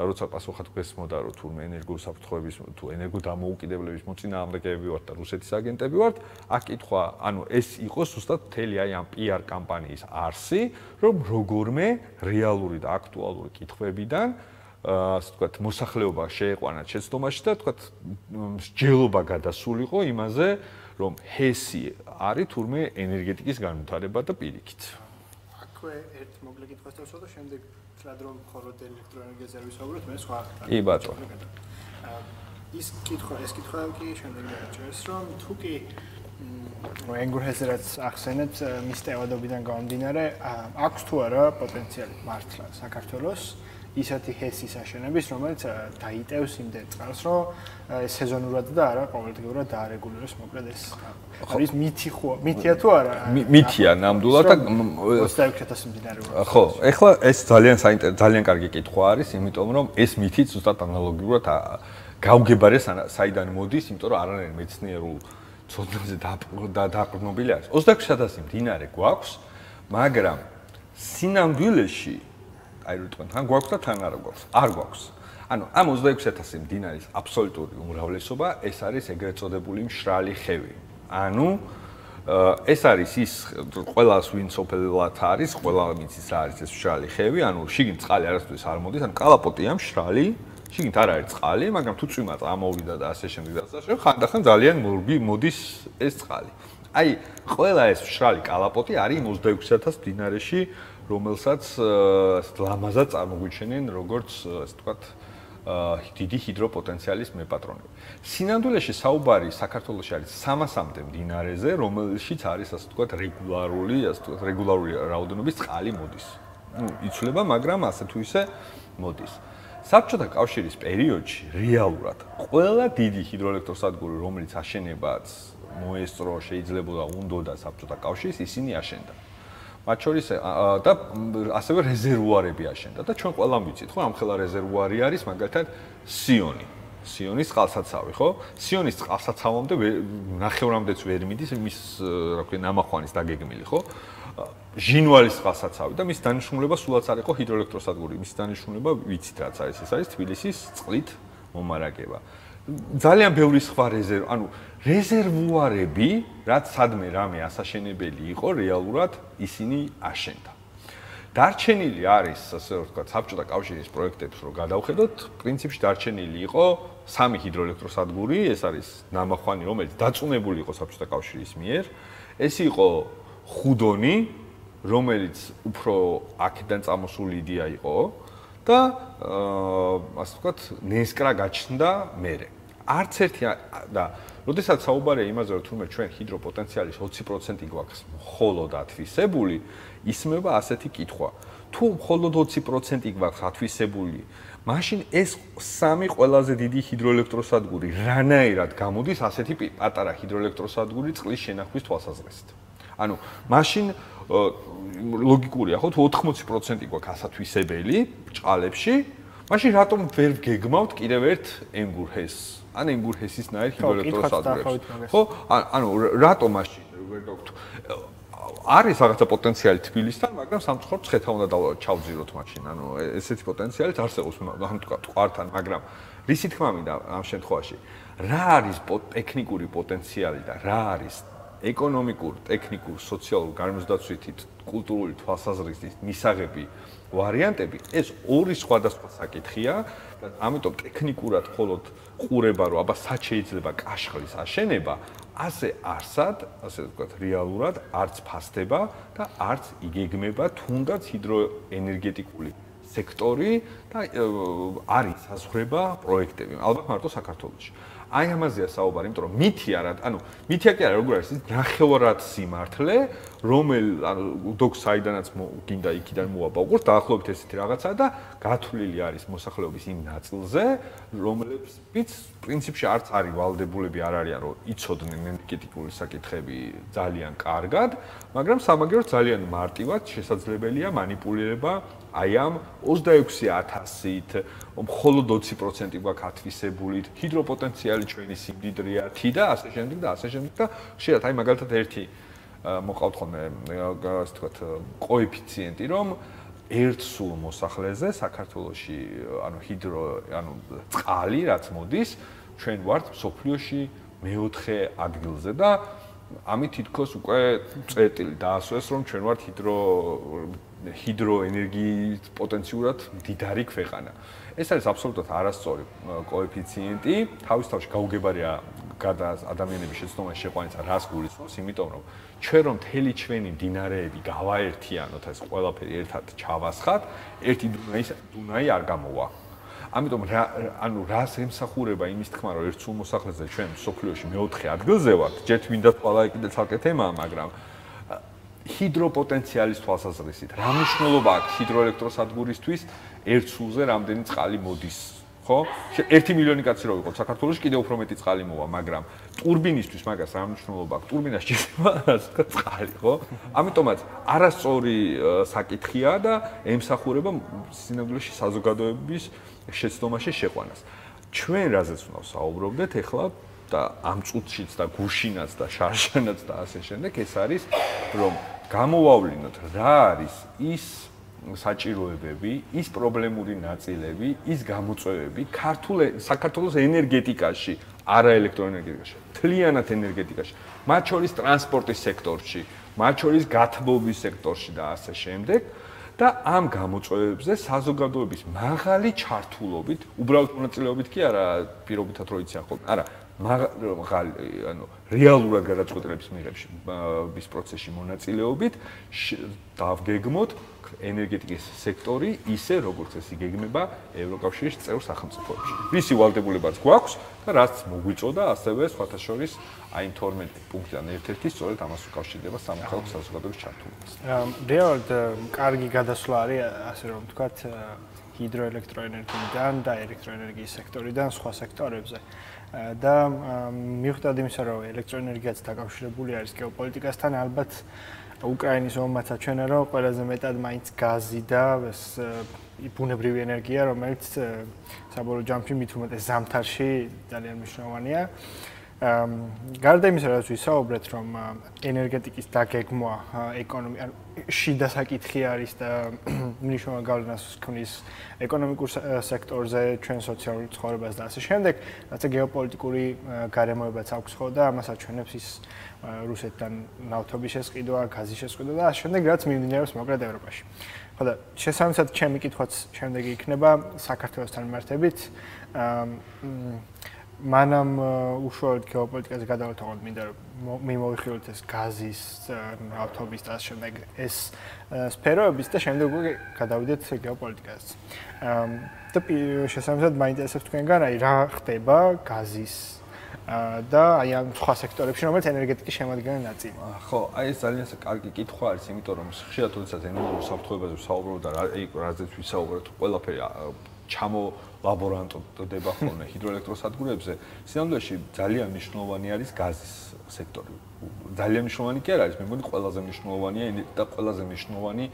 და როცა პასუხად გესმოდა რომ თურმე ენერგოსაფრთხოების თუ ენერგოდამოუკიდებლების მოწინააღმდეგეები ვართ და რუსეთის აგენტები ვართ, აქ კითხვა, ანუ ეს იყოს უბრალოდ თელი აი ამ PR კამპანიის არსი, რომ როგორმე რეალური და აქტუალური კითხვებიდან ასე ვთქვათ, მოსახლეობა შეეყვანათ შეცდომაში და ვთქვათ, მსჯელობა გადასულიყო იმაზე, რომ ჰესი არის თურმე ენერგეტიკის განვითარება და პირიქით. აქვე ერთ მოკლე კითხვას დავსვა და შემდეგ თლად რომ მხოლოდ ელექტროენერგიაზე არ ვისაუბროთ, მე სხვა. კი ბატონო. ის კითხვა, ეს კითხვა კი შემდეგ მეჩვენს, რომ თუ კი რომ ენგურჰეზერაც ახსენეთ მის ტევადობიდან გამომდინარე, აქვს თუ არა პოტენციალი მართლა საქართველოს ისეთი ჰესის აშენების, რომელიც დაიტევს იმდენ წყალს, რომ სეზონურად და არა ყოველდღიურად დაარეგულიროს მოკლედ ეს. არის მითი ხო? მითია თუ არა? მითია ნამდვილად და 26000 მდინარე. ხო, ეხლა ეს ძალიან საინტერესო, ძალიან კარგი კითხვა არის, იმიტომ რომ ეს მითი ზუსტად ანალოგიურად გაუგებარე საიდან მოდის, იმიტომ რომ არანაირ მეცნიერულ ცოდნაზე და დაყრდნობილი არის. 26000 მდინარე გვაქვს, მაგრამ სინამდვილეში აი თქვენ თან გვაქვს და თან არ გვაქვს. არ გვაქვს. ანუ ამ 26000 მდინარის აბსოლუტური უმრავლესობა ეს არის ეგრეთ წოდებული მშრალი ხევი. ანუ ეს არის ის ყველას ვინ სოფელად არის, ყველა მიცის არის ეს მშრალი ხევი, ანუ შიგნით წყალი არასდროს არ მოდის, ანუ კალაპოტია მშრალი, შიგნით არ არის წყალი, მაგრამ თუ წვიმა წამოვიდა და ასე შემდეგ და ასე შემდეგ, ხანდახან ძალიან მორბი მოდის ეს წყალი. აი, ყველა ეს მშრალი კალაპოტი არის 26000 მდინარეში რომელსაც ასეთ ლამაზად წარმოგვიჩენენ როგორც ასე ვთქვათ დიდი ჰიდროპოტენციალის მეპატრონები. სინამდვილეში საუბარი საქართველოსში არის 300-მდე მდინარეზე, რომელშიც არის ასე ვთქვათ რეგულარული, ასე ვთქვათ რეგულარული რაოდენობის წყალი მოდის. ნუ იცვლება, მაგრამ ასე თუ ისე მოდის. საბჭოთა კავშირის პერიოდში რეალურად ყველა დიდი ჰიდროელექტროსადგური, რომელიც აშენებაც მოესწრო, შეიძლება უნდა საბჭოთა კავშირის ისინი აშენდა. მათ შორის და ასევე რეზერვუარები აშენდა და ჩვენ ყველამ ვიცით ხო ამ ხელა რეზერვუარი არის მაგალითად სიონი. სიონის წყალსაცავი ხო? სიონის წყალსაცავამდე ნახევრამდეც ვერ მიდის მის რა ქვია ნამახვანის დაგეგმილი ხო? ჟინვალის წყალსაცავი და მის დანიშნულება სულაც არ იყო ჰიდროელექტროსადგური. მის დანიშნულება ვიცით რაც არის ეს არის თბილისის წყლით მომარაგება. ძალიან ბევრი სხვა რეზერვ, ანუ რეზერვუარები, რაც სადმე რამე ასაშენებელი იყო, რეალურად ისინი აშენდა. დარჩენილი არის, ასე ვთქვათ, საბჭოთა კავშირის პროექტებს რო გადავხედოთ, პრინციპში დარჩენილი იყო სამი ჰიდროელექტროსადგური, ეს არის ნამახვანი, რომელიც დაწუნებული იყო საბჭოთა კავშირის მიერ. ეს იყო ხუდონი, რომელიც უფრო აქედან წამოსული იდეა იყო და აა ასე ვთქვათ, ნესკრა გაჩნდა მერე. არც ერთი და როდესაც საუბარია იმაზე, რომ თუმე ჩვენ ჰიდროპოტენციალის 20% გვაქვს მხოლოდ ათვისებული, ისმება ასეთი კითხვა. თუ მხოლოდ 20% გვაქვს ათვისებული, მაშინ ეს სამი ყველაზე დიდი ჰიდროელექტროსადგური რანაირად გამოდის ასეთი პატარა ჰიდროელექტროსადგური წყლის შენახვის თვალსაზრისით. ანუ მაშინ ლოგიკურია ხო თუ 80% გვაქვს ასათვისებელი ჭალებში, მაშინ რატომ ვერ გეგმავთ კიდევ ერთ ენგურჰეს ან ენგურჰესის ნაირ ჰიდროელექტროსადგურებს. ხო? ანუ რატომ მაშინ ვერ გაქვთ არის რაღაცა პოტენციალი თბილისთან, მაგრამ სამწუხაროდ ცხეთა უნდა ჩავძიროთ მაშინ. ანუ ესეთი პოტენციალი არსებობს, ანუ თქვა ყართან, მაგრამ რისი თქმა მინდა ამ შემთხვევაში? რა არის ტექნიკური პოტენციალი და რა არის ეკონომიკურ, ტექნიკურ, სოციალურ გარემოსდაცვითი კულტურული თვალსაზრისით მისაღები ვარიანტები, ეს ორი სხვადასხვა საკითხია და ამიტომ ტექნიკურად მხოლოდ ყურება რომ აბა სად შეიძლება კაშხლის აშენება, ასე არსად, ასე ვთქვათ, რეალურად არც ფასდება და არც იგეგმება თუნდაც ჰიდროენერგეტიკული სექტორი და არის საზღვრება პროექტები, ალბათ მარტო საქართველოში. აი ამაზეა საუბარი, იმიტომ რომ მითია რა, ანუ მითია კი არა, როგორ არის ის? ნახევარად სიმართლე, რომელ ანუ დოქ საიდანაც გინდა იქიდან მოაპაუყოს, დაახლოებით ესეთი რაღაცა და გათვლილი არის მოსახლეობის იმ ნაწილზე, რომლებიც პრინციპში არც არის ვალდებულები არ არიან რომ იცოდნენ ენერგეტიკული საკითხები ძალიან კარგად, მაგრამ სამაგეროდ ძალიან მარტივად შესაძლებელია манипуლირება აი ამ 26000-ით, მხოლოდ 20% გვაქვს ათვისებული ჰიდროპოტენციალი ჩვენი სიმდიდრეა, თი და ასე შემდეგ და ასე შემდეგ და შეიძლება აი მაგალითად ერთი მოყავთ ხოლმე ასე თქვათ კოეფიციენტი, რომ ერთ სულ მოსახლეზე საქართველოში ანუ ჰიდრო ანუ წყალი რაც მოდის ჩვენ ვართ სოფლიოში მეოთხე ადგილზე და ამით თითქოს უკვე წერტილი დაასვეს რომ ჩვენ ვართ ჰიდრო ჰიდროენერგიის პოტენციურად დიდარი ქვეყანა. ეს არის აბსოლუტურად არასწორი კოეფიციენტი. თავის თავში გაუგებარია გადა ადამიანების შეცდომაში შეყვანიცა რას გულისხმობს, იმიტომ რომ ჩვენ რომ თელი ჩვენი დინარეები გავაერთიანოთ, ეს ყველაფერი ერთად ჩავასხათ, ერთი დუნაის დუნაი არ გამოვა. ამიტომ რა ანუ რას ემსახურება იმის თქმა რომ ერთ სულ მოსახლეზე ჩვენ სოფლიოში მეოთხე ადგილზე ვართ, ჯერ თვითონ ყველა კიდე ცალკე თემაა, მაგრამ ჰიდროპოტენციალის თვალსაზრისით. რა მნიშვნელობა აქვს ჰიდროელექტროსადგურისთვის ერთ სულზე რამდენი წყალი მოდის? ხო? 1 მილიონი კაცი რო იყო საქართველოში კიდე უფრო მეტი წყალი მოვა, მაგრამ ტურბინისთვის მაგას რა მნიშვნელობა აქვს? ტურბინას შეიძლება <laughs> ასე წყალი, ხო? ამიტომაც არასწორი საკითხია და ემსახურება სინამდვილეში საზოგადოების შეცდომაში შეყვანას. ჩვენ რაზეც უნდა საუბრობდეთ ახლა და ამ წუთშიც და გუშინაც და შარშანაც და ასე შემდეგ ეს არის რომ გამოვავლინოთ რა არის ის საჭიროებები, ის პრობლემური ნაწილები, ის გამოწვევები ქართულ საქართველოს ენერგეტიკაში, არა ელექტროენერგეტიკაში, თლიანად ენერგეტიკაში, მათ შორის ტრანსპორტის სექტორში, მათ შორის გათბობის სექტორში და ასე შემდეგ. და ამ გამოწვევებზე საზოგადოების მაღალი ჩართულობით, უბრალოდ მონაწილეობით კი არა, პირობითად რო იციან ხოლმე. არა, მაღალი ანუ რეალურად გადაწყვეტილების მიღებში ის პროცესში მონაწილეობით დავგეგმოთ ენერგეტიკის სექტორი ისე როგორც ეს იგეგმება ევროკავშირის წევრ სახელმწიფოებში. ვისი ვალდებულებაც გვაქვს და რაც მოგვიწოდა ასევე სხვათა შორის აი 12 პუნქტიდან ერთ-ერთი სწორედ ამას უკავშირდება სამხალხო საზოგადოების ჩართულობას. რეალურად კარგი გადასვლა არის ასე რომ ვთქვათ ჰიდროელექტროენერგიიდან და ელექტროენერგიის სექტორიდან სხვა სექტორებზე. და მიუხედავად იმისა, რომ ელექტროენერგიაც დაკავშირებული არის გეოპოლიტიკასთან, ალბათ უკრაინის ომმაც აჩვენა, რომ ყველაზე მეტად მაინც გაზი და ეს ბუნებრივი ენერგია, რომელიც საბოლოო ჯამში მით უმეტეს ზამთარში ძალიან მნიშვნელოვანია. გარდა იმისა, რაც ვისაუბრეთ, რომ ენერგეტიკის დაგეგმვა ეკონომიკა, ანუ შიდა საკითხი არის და მნიშვნელოვან გავლენას ქმნის ეკონომიკურ სექტორზე, ჩვენ სოციალურ ცხოვრებას და ასე შემდეგ, რაც გეოპოლიტიკური გარემოებაც აქვს ხო და ამას აჩვენებს ის რუსეთთან ნავთობის შესყიდვა, გაზის შესყიდვა და ასე შემდეგ, რაც მიმდინარეობს მოკლედ ევროპაში. ხო და შესაბამისად ჩემი კითხვაც შემდეგი იქნება საქართველოსთან მიმართებით. აა მანამ უშუალოდ გეოპოლიტიკაზე გადავერთოთ მინდა რომ მიმოვიხილოთ ეს გაზის ავტობის და შემდეგ ეს სფეროების და შემდეგ უკვე გადავიდეთ გეოპოლიტიკაზე. და შესაბამისად მაინტერესებს თქვენგან აი რა ხდება გაზის და აი ამ სხვა სექტორებში რომელიც ენერგეტიკის შემადგენელი ნაწილი. ხო, აი ეს ძალიან კარგი კითხვა არის, იმიტომ რომ ხშირად თუნდაც ენერგიულ საფრთხეებზე ვსაუბრობ და აი რაზეც ვისაუბროთ, ყველაფერი ჩამო ლაბორანტდება ხოლმე ჰიდროელექტროსადგურებზე. სინამდვილეში ძალიან მნიშვნელოვანი არის გაზის სექტორი. ძალიან მნიშვნელოვანი კი არ არის, მე მგონი ყველაზე მნიშვნელოვანია და ყველაზე მნიშვნელოვანი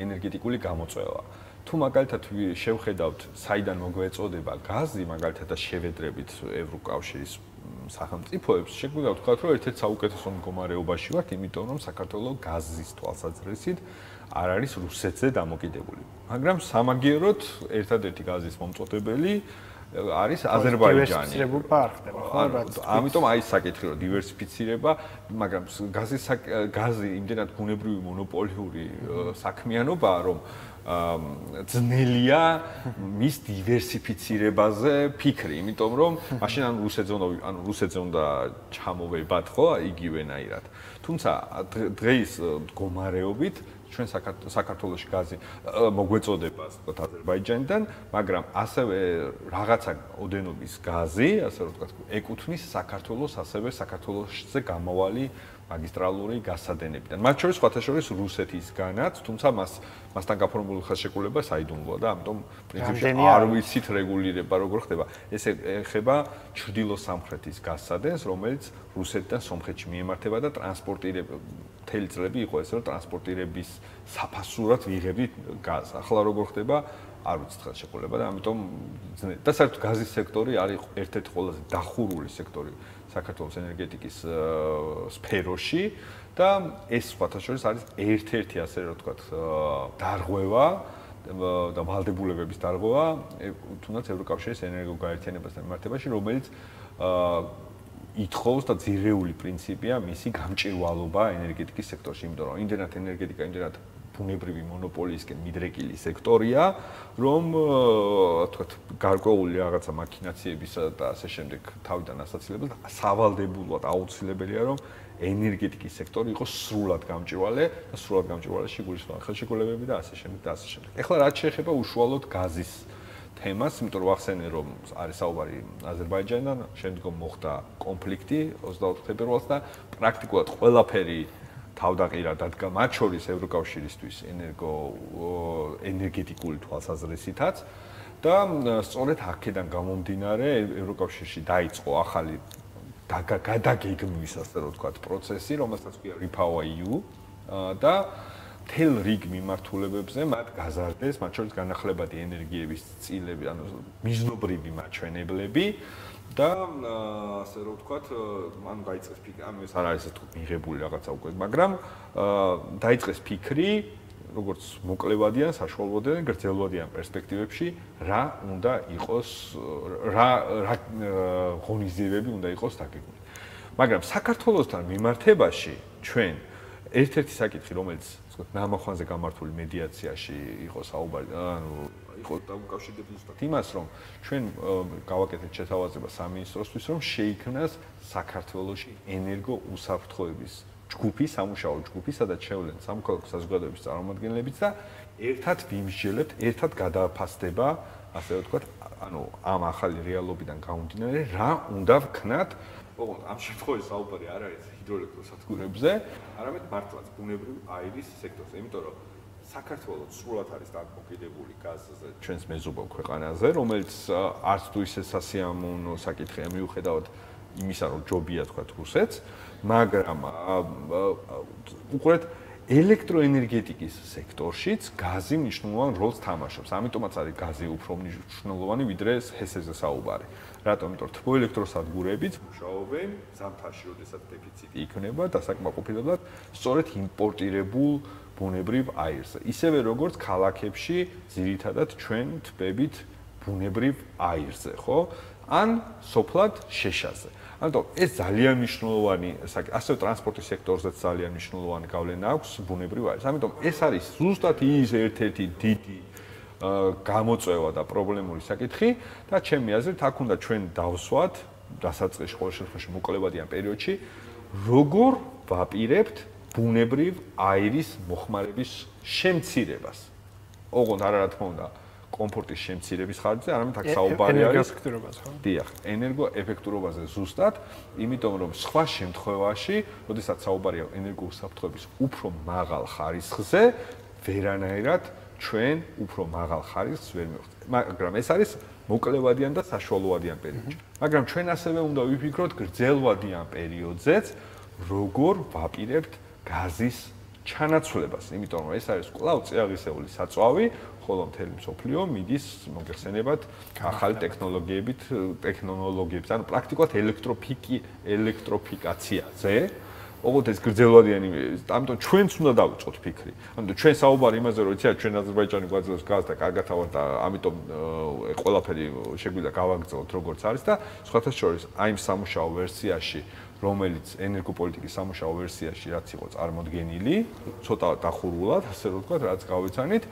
ენერგეტიკული გამოწვევა. თუ მაგალითად შევხედავთ, საიდან მოგვეწოდება გაზი, მაგალითად და შევედრებით ევროკავშირის სახელმწიფოებს, შეგვიძლია ვთქვათ, რომ ერთ-ერთ საუკეთესო მდგომარეობაში ვართ, იმიტომ რომ საქართველოს გაზის თვალსაზრისით არ არის რუსეთზე დამოკიდებული. მაგრამ სამაგიეროდ ერთადერთი გაზის მომწოდებელი არის აზერბაიჯანი. ამიტომ აი საკითხი რომ დივერსიფიცირება, მაგრამ გაზის გაზი იმდენად გუნებრივი მონოპოლიური საქმიანობაა, რომ ძნელია მის დივერსიფიცირებაზე ფიქრი, იმიტომ რომ მაშინ ან რუსეთზე უნდა ან რუსეთზე უნდა ჩამოვებათ ხო იგივენაირად. თუმცა დღეის მდგომარეობით ჩვენ საქართველოსში გაზი მოგვეწოდება ასე ვთქვათ აზერბაიჯანიდან, მაგრამ ასევე რაღაცა ოდენობის გაზი, ასე ვთქვათ, ეკუთვნის საქართველოს ასევე საქართველოსზე გამოვალი მაგისტრალური გასადენებიდან. მათ შორის სხვათა შორის რუსეთისგანაც, თუმცა მას მასთან გაფორმებული ხელშეკრულება საიდუმლოა და ამიტომ პრინციპში არ ვიცით რეგულირება როგორ ხდება. ეს ეხება ჩრდილო-სამხრეთის გასადენს, რომელიც რუსეთიდან სომხეთში მიემართება და ტრანსპორტირება მთელი წლები იყო ეს, რომ ტრანსპორტირების საფასურად ვიღებდით გაზს. ახლა როგორ ხდება? არ ვიცით ხელშეკრულება და ამიტომ და საერთოდ გაზის სექტორი არის ერთ-ერთი ყველაზე დახურული სექტორი საქართველოს ენერგეტიკის სფეროში და ეს სხვათა შორის არის ერთ-ერთი ასე რომ ვთქვათ დარღვევა და ვალდებულებების დარღვევა თუნდაც ევროკავშირის ენერგოგაერთიანებასთან მიმართებაში რომელიც ითხოვს და ძირეული პრინციპია მისი გამჭირვალობა ენერგეტიკის სექტორში, იმიტომ რომ იმდენად ენერგეტიკა იმდენად ბუნებრივი მონოპოლიისკენ მიდრეკილი სექტორია, რომ თქვათ გარკვეული რაღაცა მაქინაციებისა და ასე შემდეგ თავიდან ასაცილებს და სავალდებულოდ აუცილებელია რომ ენერგეტიკის სექტორი იყოს სრულად გამჭირვალე და სრულად გამჭირვალეში გულისხმობ ხელშეკრულებები და ასე შემდეგ და ასე შემდეგ. ეხლა რაც შეეხება უშუალოდ გაზის თემას, იმიტომ რომ ახსენე რომ არის საუბარი აზერბაიჯანიდან, შემდგომ მოხდა კონფლიქტი 24 ფებრუარს და პრაქტიკულად ყველაფერი თავდაყირა დადგა მათ შორის ევროკავშირისთვის ენერგო ენერგეტიკული თვალსაზრისითაც და სწორედ აქედან გამომდინარე ევროკავშირში დაიწყო ახალი გადაგეგმვის ასე რომ ვთქვათ პროცესი, რომელსაც ქვია REPower.EU და თელ რიგ მიმართულებებზე მათ გაზარდეს, მათ შორის განახლებადი ენერგიების წილები, ანუ მიზნობრივი მაჩვენებლები და ასე რომ ვთქვათ, მან დაიწყეს ფიქრი, ანუ ეს არ არის ეს თუ მიღებული რაღაცა უკვე, მაგრამ დაიწყეს ფიქრი, როგორც მოკლევადიან, საშუალოდან, გრძელვადიან პერსპექტივებში, რა უნდა იყოს, რა რა ღონისძიებები უნდა იყოს დაგეგმილი. მაგრამ საქართველოსთან მიმართებაში ჩვენ ერთ-ერთი საკითხი, რომელიც ვთქვათ, ნამახვანზე გამართული მედიაციაში იყო საუბარი, ანუ იყო დაუკავშირებელი ზუსტად იმას, რომ ჩვენ გავაკეთეთ შეთავაზება სამინისტროსთვის, რომ შეიქმნას საქართველოსი ენერგო უსაფრთხოების ჯგუფი, სამუშაო ჯგუფი, სადაც შევლენ სამოქალაქო საზოგადოების წარმომადგენლებიც და ერთად ვიმსჯელებთ, ერთად გადააფასდება, ასე ვთქვათ, ანუ ამ ახალი რეალობიდან გამომდინარე, რა უნდა ვქნათ. ოღონდ ამ შემთხვევაში საუბარი არ არის ჰიდროელექტროსადგურებზე, არამედ მართლაც ბუნებრივი აირის სექტორზე, იმიტომ რომ საქართველოს სრულად არის დაკმოკიდებული გაზზე ჩვენს მეზობელ ქვეყანაზე, რომელიც არც თუ ისე სასიამოვნო საკითხია მიუხედავად იმისა, რომ ჯობია თქვა რუსეთს, მაგრამ უყურეთ ელექტროენერგეტიკის სექტორშიც გაზი მნიშვნელოვან როლს თამაშობს. ამიტომაც არის გაზი უფრო მნიშვნელოვანი ვიდრე ჰესეზე საუბარი. რატომ? იმიტომ რომ თბოელექტროსადგურებიც მუშაობენ ზამთარში, როდესაც დეფიციტი იქნება და საკმაყოფილებლად სწორედ იმპორტირებულ ბუნებრივ აირზე. ისევე როგორც ქალაქებში ძირითადად ჩვენ თბებით ბუნებრივ აირზე, ხო? ან სოფლად შეშაზე. ანუ ეს ძალიან მნიშვნელოვანი, ასე ტრანსპორტის სექტორზეც ძალიან მნიშვნელოვანი გავლენა აქვს ბუნებრივ არის. ამიტომ ეს არის ზუსტად ის ერთ-ერთი დიდი გამოწვევა და პრობლემური საკითხი და ჩემი აზრით აქ უნდა ჩვენ დავსვათ დასაწყისში ყოველ შემთხვევაში მოკლევადიან პერიოდში როგორ ვაპირებთ ბუნებრივ აირის მოხმარების შემცირებას. ოღონდ არა რა თქმა უნდა, კომფორტის შემცირების ხარჯზე, არამედ აქ საუბარი არის ენერგოეფექტურობაზე, ხო? დიახ, ენერგოეფექტურობაზე ზუსტად, იმიტომ რომ სხვა შემთხვევაში, როდესაც საუბარია ენერგოუსაფრთხოების უფრო მაღალ ხარისხზე, ვერანაირად ჩვენ უფრო მაღალ ხარისხს ვერ მივხვდებით. მაგრამ ეს არის მოკლევადიან და საშუალოადიან პერიოდში. მაგრამ ჩვენ ასევე უნდა ვიფიქროთ გრძელვადიან პერიოდზეც, როგორ ვაპირებთ გაზის ჩანაცვლებას, იმიტომ რომ ეს არის კვლავ წიაღისეული საწვავი, ხოლო მთელი მსოფლიო მიდის მოგეხსენებათ ახალი ტექნოლოგიებით, ტექნოლოგიებს, ანუ პრაქტიკულად ელექტროფიკი, ელექტროფიკაციაზე. ოღონდ ეს გრძელვადიანი, ამიტომ ჩვენც უნდა დავიწყოთ ფიქრი. ანუ ჩვენ საუბარი იმაზე, რომ იცით, ჩვენ აზერბაიჯანი გვაძლევს გაზს და კარგად ავარ და ამიტომ ყველაფერი შეგვიძლია გავაგრძელოთ როგორც არის და სხვათა შორის აი ამ სამუშაო ვერსიაში რომელიც ენერგოპოლიტიკის სამუშაო ვერსიაში რაც იყო წარმოდგენილი, ცოტა დახურულად, ასე რომ ვთქვა, რაც გავეცანით,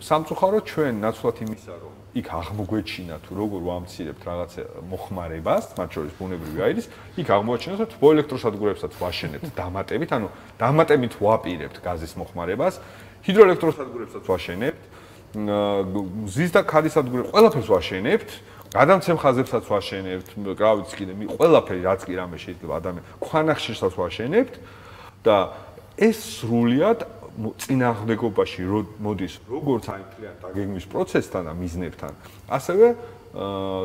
სამწუხაროდ ჩვენ ნაცვლად იმისა, რომ იქ აღმოგვეჩინა თუ როგორ ვამცირებთ რაღაც მოხმარებას, მათ შორის ბუნებრივი აირის, იქ აღმოჩინა, რომ თბო ელექტროსადგურებსაც ვაშენებთ დამატებით, ანუ დამატებით ვაპირებთ გაზის მოხმარებას, ჰიდროელექტროსადგურებსაც ვაშენებთ, ზის და ქარის სადგურებს ყველაფერს ვაშენებთ, გადამცემ ხაზებსაც ვაშენებთ, რა ვიცი კიდე, ყველაფერი რაც კი რამე შეიძლება ადამიან ქვანახშირსაც ვაშენებთ და ეს სრულიად წინააღმდეგობაში მოდის როგორც აი მთლიან დაგეგმვის პროცესთან და მიზნებთან, ასევე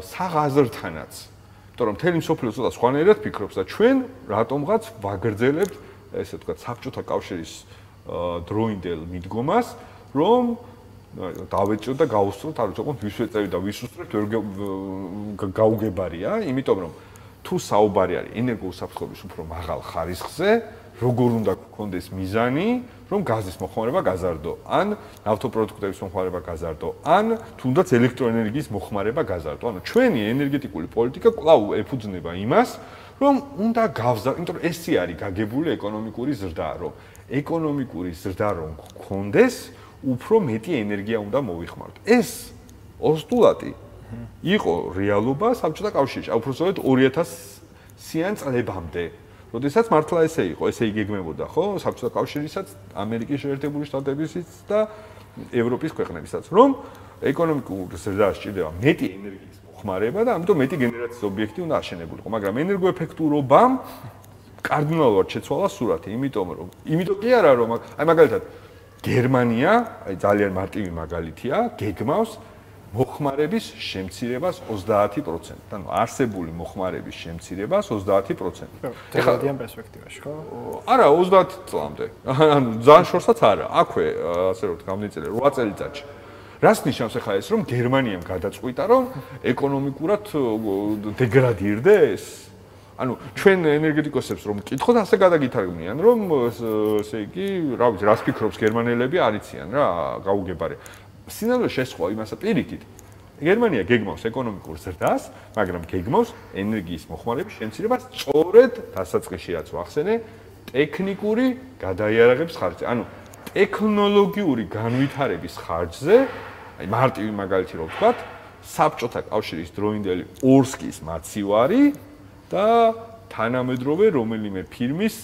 საღაზრთანაც. იმიტომ რომ მთელი მსოფლიო ცოტა სხვანაირად ფიქრობს და ჩვენ რატომღაც ვაგრძელებთ ესე ვთქვათ საბჭოთა კავშირის დროინდელ მიდგომას, რომ დავეჭროთ და გავუსწროთ, არ ვიცი, ვის ვეწევი და ვის უსწრებთ, ვერ გაუგებარია, იმიტომ რომ თუ საუბარი არის ენერგოუსაფრთხოების უფრო მაღალ ხარისხზე, როგორ უნდა გქონდეს მიზანი, რომ გაზის მოხმარება გაზარდო, ან ნავთობპროდუქტების მოხმარება გაზარდო, ან თუნდაც ელექტროენერგიის მოხმარება გაზარდო. ანუ ჩვენი ენერგეტიკული პოლიტიკა კვლავ ეფუძნება იმას, რომ უნდა გავზარდო, იმიტომ რომ ესე არის გაგებული ეკონომიკური ზრდა, რომ ეკონომიკური ზრდა რომ გქონდეს, უფრო მეტი ენერგია უნდა მოვიხმაროთ. ეს ოსტულატი იყო რეალობა საბჭოთა კავშირში, უბრალოდ 2000-სიან წლებამდე. როდესაც მართლა ესე იყო, ესე იგეგმებოდა, ხო? საბჭოთა კავშირისაც, ამერიკის შეერთებული შტატებისაც და ევროპის ქვეყნებისაც, რომ ეკონომიკურ ზრდას ჭირდება მეტი ენერგიის მოხმარება და ამიტომ მეტი გენერაციის ობიექტი უნდა აშენებულიყო, მაგრამ ენერგოეფექტურობამ კარდინალურად შეცვალა სურათი, იმიტომ რომ იმიტომ კი არა რომ აი მაგალითად გერმანია, აი ძალიან მარტივი მაგალითია, გეგმავს მოხმარების შემცირებას 30%. ანუ არსებული მოხმარების შემცირებას 30%. ეხლა პერსპექტივაში, ხო? არა, 30 წლამდე. ანუ ძალიან შორსაც არა. აქვე, ასე რომ გამნიწერე 8 წელიწადში. რას ნიშნავს ახლა ეს, რომ გერმანიამ გადაწყვიტა, რომ ეკონომიკურად დეგრადირდეს? ანუ ჩვენ ენერგეტიკოსებს რომ მკითხოთ, ასე გადაგითარგმნიან, რომ ესე იგი, რა ვიცი, რას ფიქრობს გერმანელები არიციან რა, გაუგებარი. სინამდვილე შესხვა იმასა პირიქით. გერმანია გეგმავს ეკონომიკურ ზრდას, მაგრამ გეგმავს ენერგიის მოხმარების შემცირებას სწორედ დასაწყისში რაც ვახსენე, ტექნიკური გადაიარაღების ხარჯზე. ანუ ტექნოლოგიური განვითარების ხარჯზე, აი მარტივი მაგალითი რო ვთქვათ, საბჭოთა კავშირის დროინდელი ორსკის მაცივარი და თანამედროვე რომელიმე ფირმის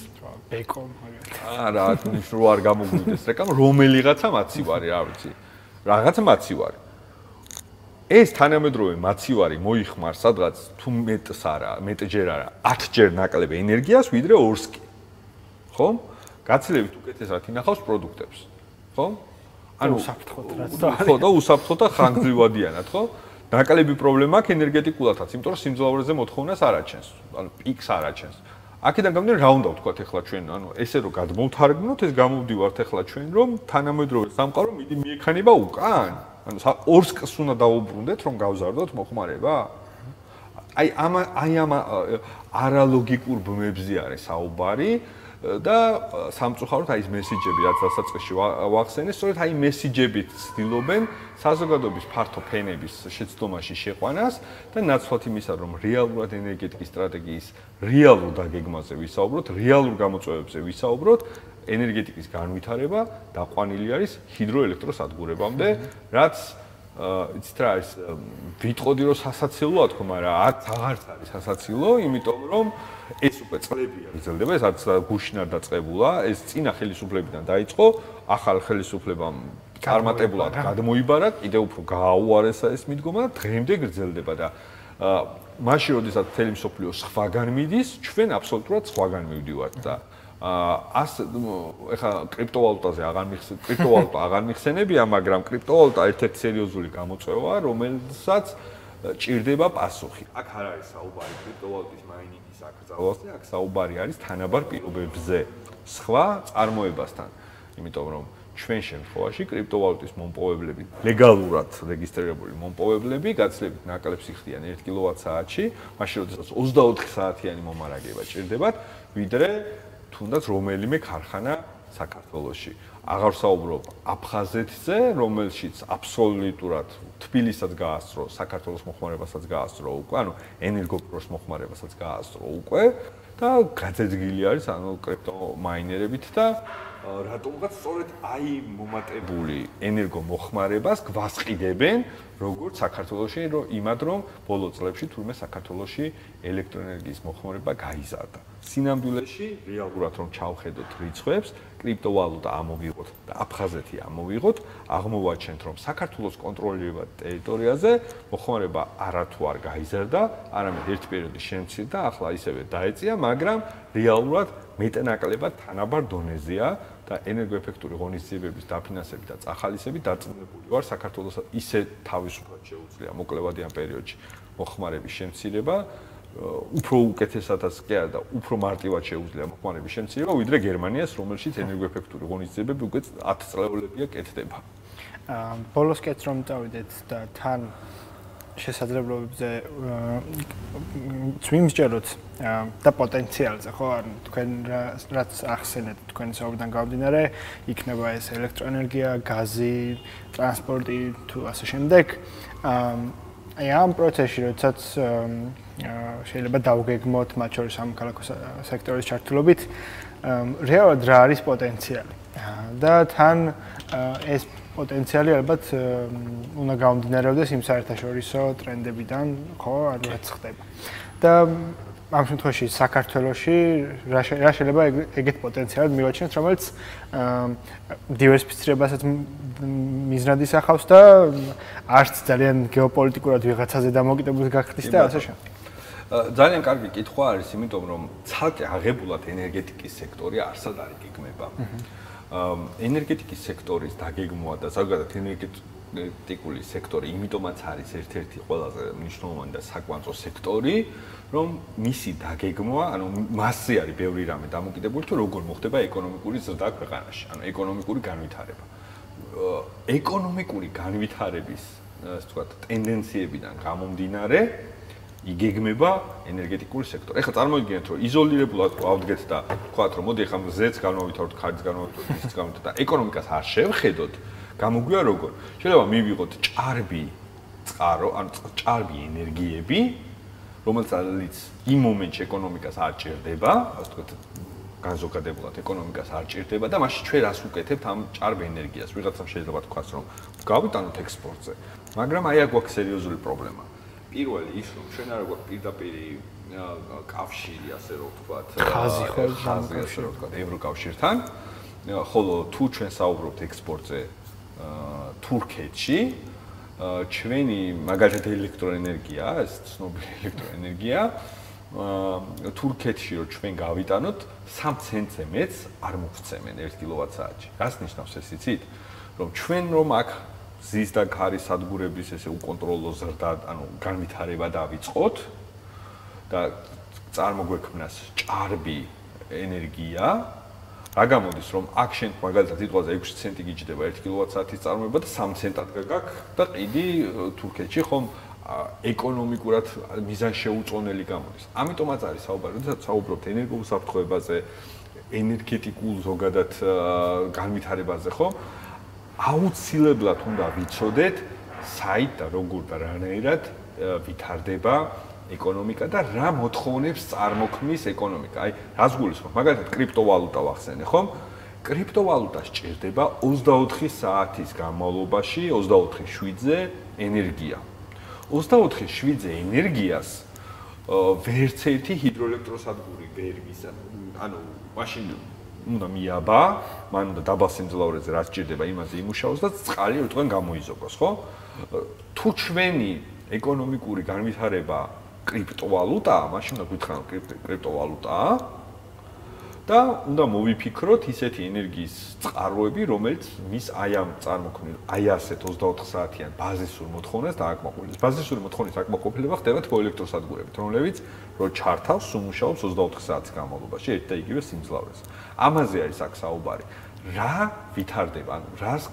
მაგალითად. არა, ნიშნულ არ გამოგვიდეს რეკლამა, რომელიღაცა მაცივარი, რა ვიცი. რაღაცა მაცივარი. ეს თანამედროვე მაცივარი მოიხმარ სადღაც თუ მეტს არა, მეტჯერ არა, 10ჯერ ნაკლებ ენერგიას ვიდრე ორსკი. ხო? გაცილებით უკეთესად ინახავს პროდუქტებს. ხო? ანუ საფრთხოთ რაც და ხო და უსაფრთხო და ხანგრძლივადიანად, ხო? ნაკლები პრობლემა აქვს ენერგეტიკულადაც, იმიტომ რომ სიმძლავრეზე მოთხოვნას არ აჩენს, ანუ პიქს არ აჩენს. აქედან გამომდინარე რა უნდა ვთქვა ახლა ჩვენ, ანუ ესე რომ გადმოვთარგმნოთ, ეს გამოვდივართ ახლა ჩვენ, რომ თანამედროვე სამყარო მიდი მიექანება უკან. ანუ ორს კს უნდა დაუბრუნდეთ, რომ გავზარდოთ მოხმარება. აი ამ აი ამ არალოგიკურ ბმებზე არის საუბარი. და სამწუხაროდ აი ეს მესიჯები რაც დასაწყისში ვახსენე, სწორედ აი მესიჯებით ცდილობენ საზოგადოების ფართო ფენების შეცდომაში შეყვანას და ნაცვლად იმისა, რომ რეალურად ენერგეტიკის სტრატეგიის რეალურ დაგეგმაზე ვისაუბროთ, რეალურ გამოწვევებზე ვისაუბროთ, ენერგეტიკის განვითარება დაყვანილი არის ჰიდროელექტროსადგურებამდე, რაც იცით რა ის ვიტყოდი რომ სასაცილოა თქო, მაგრამ აქ აღარც არის სასაცილო, იმიტომ რომ ეს უკვე წლებია გრძელდება, ეს არც გუშინ არ დაწყებულა, ეს წინა ხელისუფლებიდან დაიწყო, ახალ ხელისუფლებამ წარმატებულად გადმოიბარა, კიდევ უფრო გააუარესა ეს მიდგომა და დღემდე გრძელდება და მაშინ როდესაც თელი მსოფლიო სხვაგან მიდის, ჩვენ აბსოლუტურად სხვაგან მივდივართ და აა ას ეხა კრიპტოვალუტაზე აღარ მიხსენ კრიპტოვალუტა <laughs> აღარ მიხსენებია, მაგრამ კრიპტოვალუტა ერთ-ერთი სერიოზული გამოწვევაა, რომელსაც ჭირდება პასუხი. აქ არ არის საუბარი კრიპტოვალუტის მაინინგის აკრძალვაზე, აქ საუბარი არის თანაბარ პირობებზე, სხვა წარმოებასთან. იმიტომ რომ ჩვენ შემთხვევაში კრიპტოვალუტის მომპოვებლები, ლეგალურად რეგისტრირებული მომპოვებლები გაცლებით ნაკლებს იხდიან 1 კილოვატ-საათში, მაშინ როდესაც 24 საათიანი მომარაგება ჭირდებათ, ვიდრე თუნდაც რომელიმე ქარხანა საქართველოში. აღარ საუბრობ აფხაზეთზე, რომელშიც აბსოლუტურად თბილისსაც გაასწრო, საქართველოს მოხმარებასაც გაასწრო უკვე, ანუ ენერგოპროს მოხმარებასაც გაასწრო უკვე და გაძეძგილი არის ანუ კრიპტო მაინერებით და რატომღაც სწორედ აი მომატებული ენერგო მოხმარებას გვასყიდებენ როგორც საქართველოში რომ იმად რომ ბოლო წლებში თურმე საქართველოში ელექტროენერგიის მოხმარება გაიზარდა. სინამდვილეში რეალურად რომ ჩავხედოთ რიცხვებს, კრიპტოვალუტა ამოვიღოთ და აფხაზეთი ამოვიღოთ, აღმოვაჩენთ რომ საქართველოს კონტროლირებად ტერიტორიაზე მოხმარება არათუ არ გაიზარდა, არამედ ერთ პერიოდი შემცირდა, ახლა ისევე დაეწია, მაგრამ რეალურად მეტნაკლებად თანაბარ დონეზეა და ენერგოეფექტური ღონისძიებების დაფინანსებით და წახალისებით დაწუნებული ვარ საქართველოს ისე თავისუფლად შეუძლია მოკლევადიან პერიოდში მოხმარების შემცირება უფრო უკეთესადაც კი არა და უფრო მარტივად შეუძლია მოხმარების შემცირება ვიდრე გერმანიას რომელშიც ენერგოეფექტური ღონისძიებები უკვე 10 წლეულებია კეთდება. აა ბოლოს კეთს რომ წავიდეთ და თან შესაძლებლობებზე წვიმსჯეროთ და პოტენციალზე ხო ან თქვენ რაც ახსენეთ თქვენ საუბრიდან გამომდინარე იქნება ეს ელექტროენერგია, გაზი, ტრანსპორტი თუ ასე შემდეგ აი ამ პროცესში როდესაც შეიძლება დავგეგმოთ მათ შორის ამ ქალაქო სექტორის ჩართულობით რეალურად რა არის პოტენციალი და თან ეს პოტენციალი ალბათ უნდა გამომდინარეობდეს იმ საერთაშორისო ტრენდებიდან, ხო, ანუ რაც ხდება. და ამ შემთხვევაში საქართველოში რა შეიძლება ეგეთ პოტენციალად მივაჩნიოთ, რომელიც დივერსიფიცირებასაც მიზნად ისახავს და არც ძალიან გეოპოლიტიკურად ვიღაცაზე დამოკიდებულს გახდის და ასე შემდეგ. ძალიან კარგი კითხვა არის, იმიტომ რომ ცალკე აღებულად ენერგეტიკის სექტორი არსად არის გეგმება. აჰა. ენერგეტიკის სექტორის დაგეგმვა და ზოგადად ენერგეტიკული სექტორი იმიტომაც არის ერთ-ერთი ყველაზე მნიშვნელოვანი და საკვანძო სექტორი, რომ მისი დაგეგმვა, ანუ მასზე არის ბევრი რამე დამოკიდებული, თუ როგორ მოხდება ეკონომიკური ზრდა ქვეყანაში, ანუ ეკონომიკური განვითარება. ეკონომიკური განვითარების, ასე ვთქვათ, ტენდენციებიდან გამომდინარე, იგეგმება ენერგეტიკული სექტორი. ეხლა წარმოიდგინეთ, რომ იზოლირებულად ავდგეთ და ვთქვათ, რომ მოდი ეხლა ზეც განმოვითაროთ, ხარჯს განმოვითაროთ, ისიც განმოვითაროთ და ეკონომიკას არ შევხედოთ, გამოგვია როგორ? შეიძლება მივიღოთ ჭარბი წყარო, ან ჭარბი ენერგიები, რომელსაც იმ მომენტში ეკონომიკას არ ჭირდება, ასე ვთქვათ, განზოგადებულად ეკონომიკას არ ჭირდება და მაშინ ჩვენ რას უკეთებთ ამ ჭარბ ენერგიას? ვიღაცამ შეიძლება თქვას, რომ გავიტანოთ ექსპორტზე, მაგრამ აი აქ გვაქვს სერიოზული პრობლემა. პირველი ის რომ ჩვენ არ გვაქვს პირდაპირი კავშირი ასე რომ ვთქვათ ხაზი ხო ხაზი ასე რომ ვთქვათ ევროკავშირთან ხოლო თუ ჩვენ საუბრობთ ექსპორტზე თურქეთში ჩვენი მაგალითად ელექტროენერგია ეს ცნობილი <laughs> ელექტროენერგია თურქეთში რომ ჩვენ გავიტანოთ 3 ცენტზე მეც არ მოგცემენ 1 კილოვატ-საათში. რას ნიშნავს ეს იცით? რომ ჩვენ რომ აქ ზის და ქარის სადგურების ესე უკონტროლო ზრდა, ანუ განვითარება დავიწყოთ და წარმოგვექმნას ჭარბი ენერგია, რა გამოდის რომ აქ შენ მაგალითად სიტყვაზე 6 ცენტი გიჯდება 1 კილოვატ-საათის წარმოება და 3 ცენტად გაგაქ და ყიდი თურქეთში ხომ ეკონომიკურად მიზანშეუწონელი გამოდის. ამიტომაც არის საუბარი, როდესაც საუბრობთ ენერგოუსაფრთხოებაზე, ენერგეტიკულ ზოგადად განვითარებაზე, ხო? აუცილებლად უნდა ვიცოდეთ საით და როგორ და რანაირად ვითარდება ეკონომიკა და რა მოთხოვნებს წარმოქმნის ეკონომიკა. აი, რას გულისხმობ? მაგალითად, კრიპტოვალუტა ვახსენე, ხომ? კრიპტოვალუტას ჭირდება 24 საათის განმავლობაში 24/7-ზე ენერგია. 24/7-ზე ენერგიას ვერც ერთი ჰიდროელექტროსადგური ვერ მისცემ. ანუ მაშინ უნდა მიაბა, მან უნდა დაბალ სიმძლავრეზე რაც ჭირდება იმაზე იმუშაოს და წყალი უთქვენ გამოიზოგოს, ხო? თუ ჩვენი ეკონომიკური განვითარება კრიპტოვალუტაა, მაშინ უნდა გითხრათ კრიპტოვალუტაა და უნდა მოვიფიქროთ ისეთი ენერგიის წყაროები, რომელიც მის აი ამ წარმოქმნილ აი ასეთ 24 საათიან ბაზისურ მოთხოვნას დააკმაყოფილებს. ბაზისური მოთხოვნის აკმაყოფილება ხდება თბოელექტროსადგურებით, რომლებიც რო ჩართავს, უმუშაობს 24 საათის განმავლობაში ერთ და იგივე სიმძლავრეს. ამაზე არის აქ საუბარი. რა ვითარდება, ანუ რას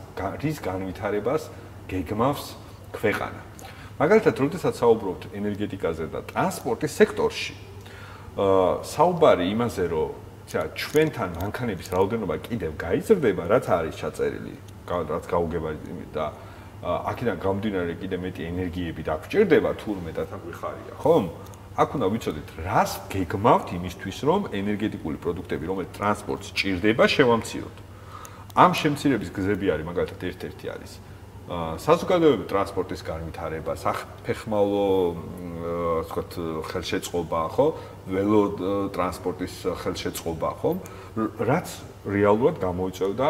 რის განვითარებას გეგმავს ქვეყანა? მაგალითად, როდესაც საუბრობთ ენერგეტიკაზე და ტრანსპორტის სექტორში, აა საუბარი იმაზე, რომ ცა ჩვენთან მანქანების რაოდენობა კიდევ გაიზრდება, რაც არის ჩაწერილი, რაც გაუგება და აქედან გამომდინარე კიდევ მეტი ენერგიები დაგჭირდება თურმე და თაგვიხარია, ხომ? აქ უნდა ვიცოდეთ, რას გეგმავთ იმისთვის, რომ ენერგეტიკული პროდუქტები, რომელიც ტრანსპორტს ჭირდება, შევამციროთ. ამ შემცირების გზები არის მაგალითად ერთ-ერთი არის საზოგადოებრივი ტრანსპორტის განვითარება, საფეხმავლო ასე ვთქვათ, ხელშეწყობა, ხო? ველო ტრანსპორტის ხელშეწყობა, ხო? რაც რეალურად გამოიწევდა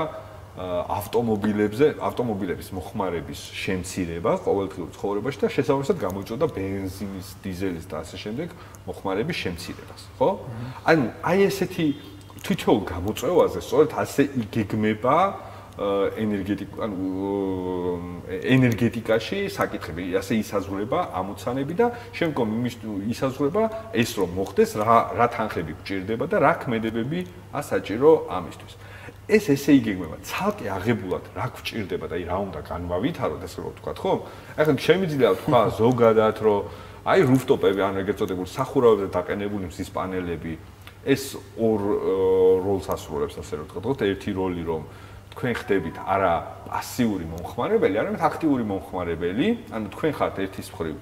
ავტომობილებზე, ავტომობილების მოხმარების შემცირება ყოველდღიურ ცხოვრებაში და შესაბამისად გამოიწვევდა бенზინის, დიზელის და ასე შემდეგ მოხმარების შემცირებას, ხო? ანუ აი ესეთი თითოეულ გამოწვევაზე სწორედ ასე იგეგმება ენერგეტიკ ანუ ენერგეტიკაში საკითხები ასე ისაზღვრება ამოცანები და შემდგომ იმის ისაზღვრება ეს რომ მოხდეს რა რა თანხები გჭირდება და რა ქმედებებია საჭირო ამისთვის. ეს ესე იგეგმება ცალკე აღებულად რა გჭირდება და აი რა უნდა განვავითაროთ ესე რომ ვთქვა ხო ახლა შემიძლია თქვა ზოგადად რომ აი რუფტოპები ან ეგრეთ წოდებული სახურავებზე დაყენებული მზის პანელები ეს ორ როლს ასრულებს ასე რომ ვთქვა ერთი როლი რომ თქვენ ხდებით არა პასიური მომხმარებელი, არამედ აქტიური მომხმარებელი, ანუ თქვენ ხართ ერთის მხრივ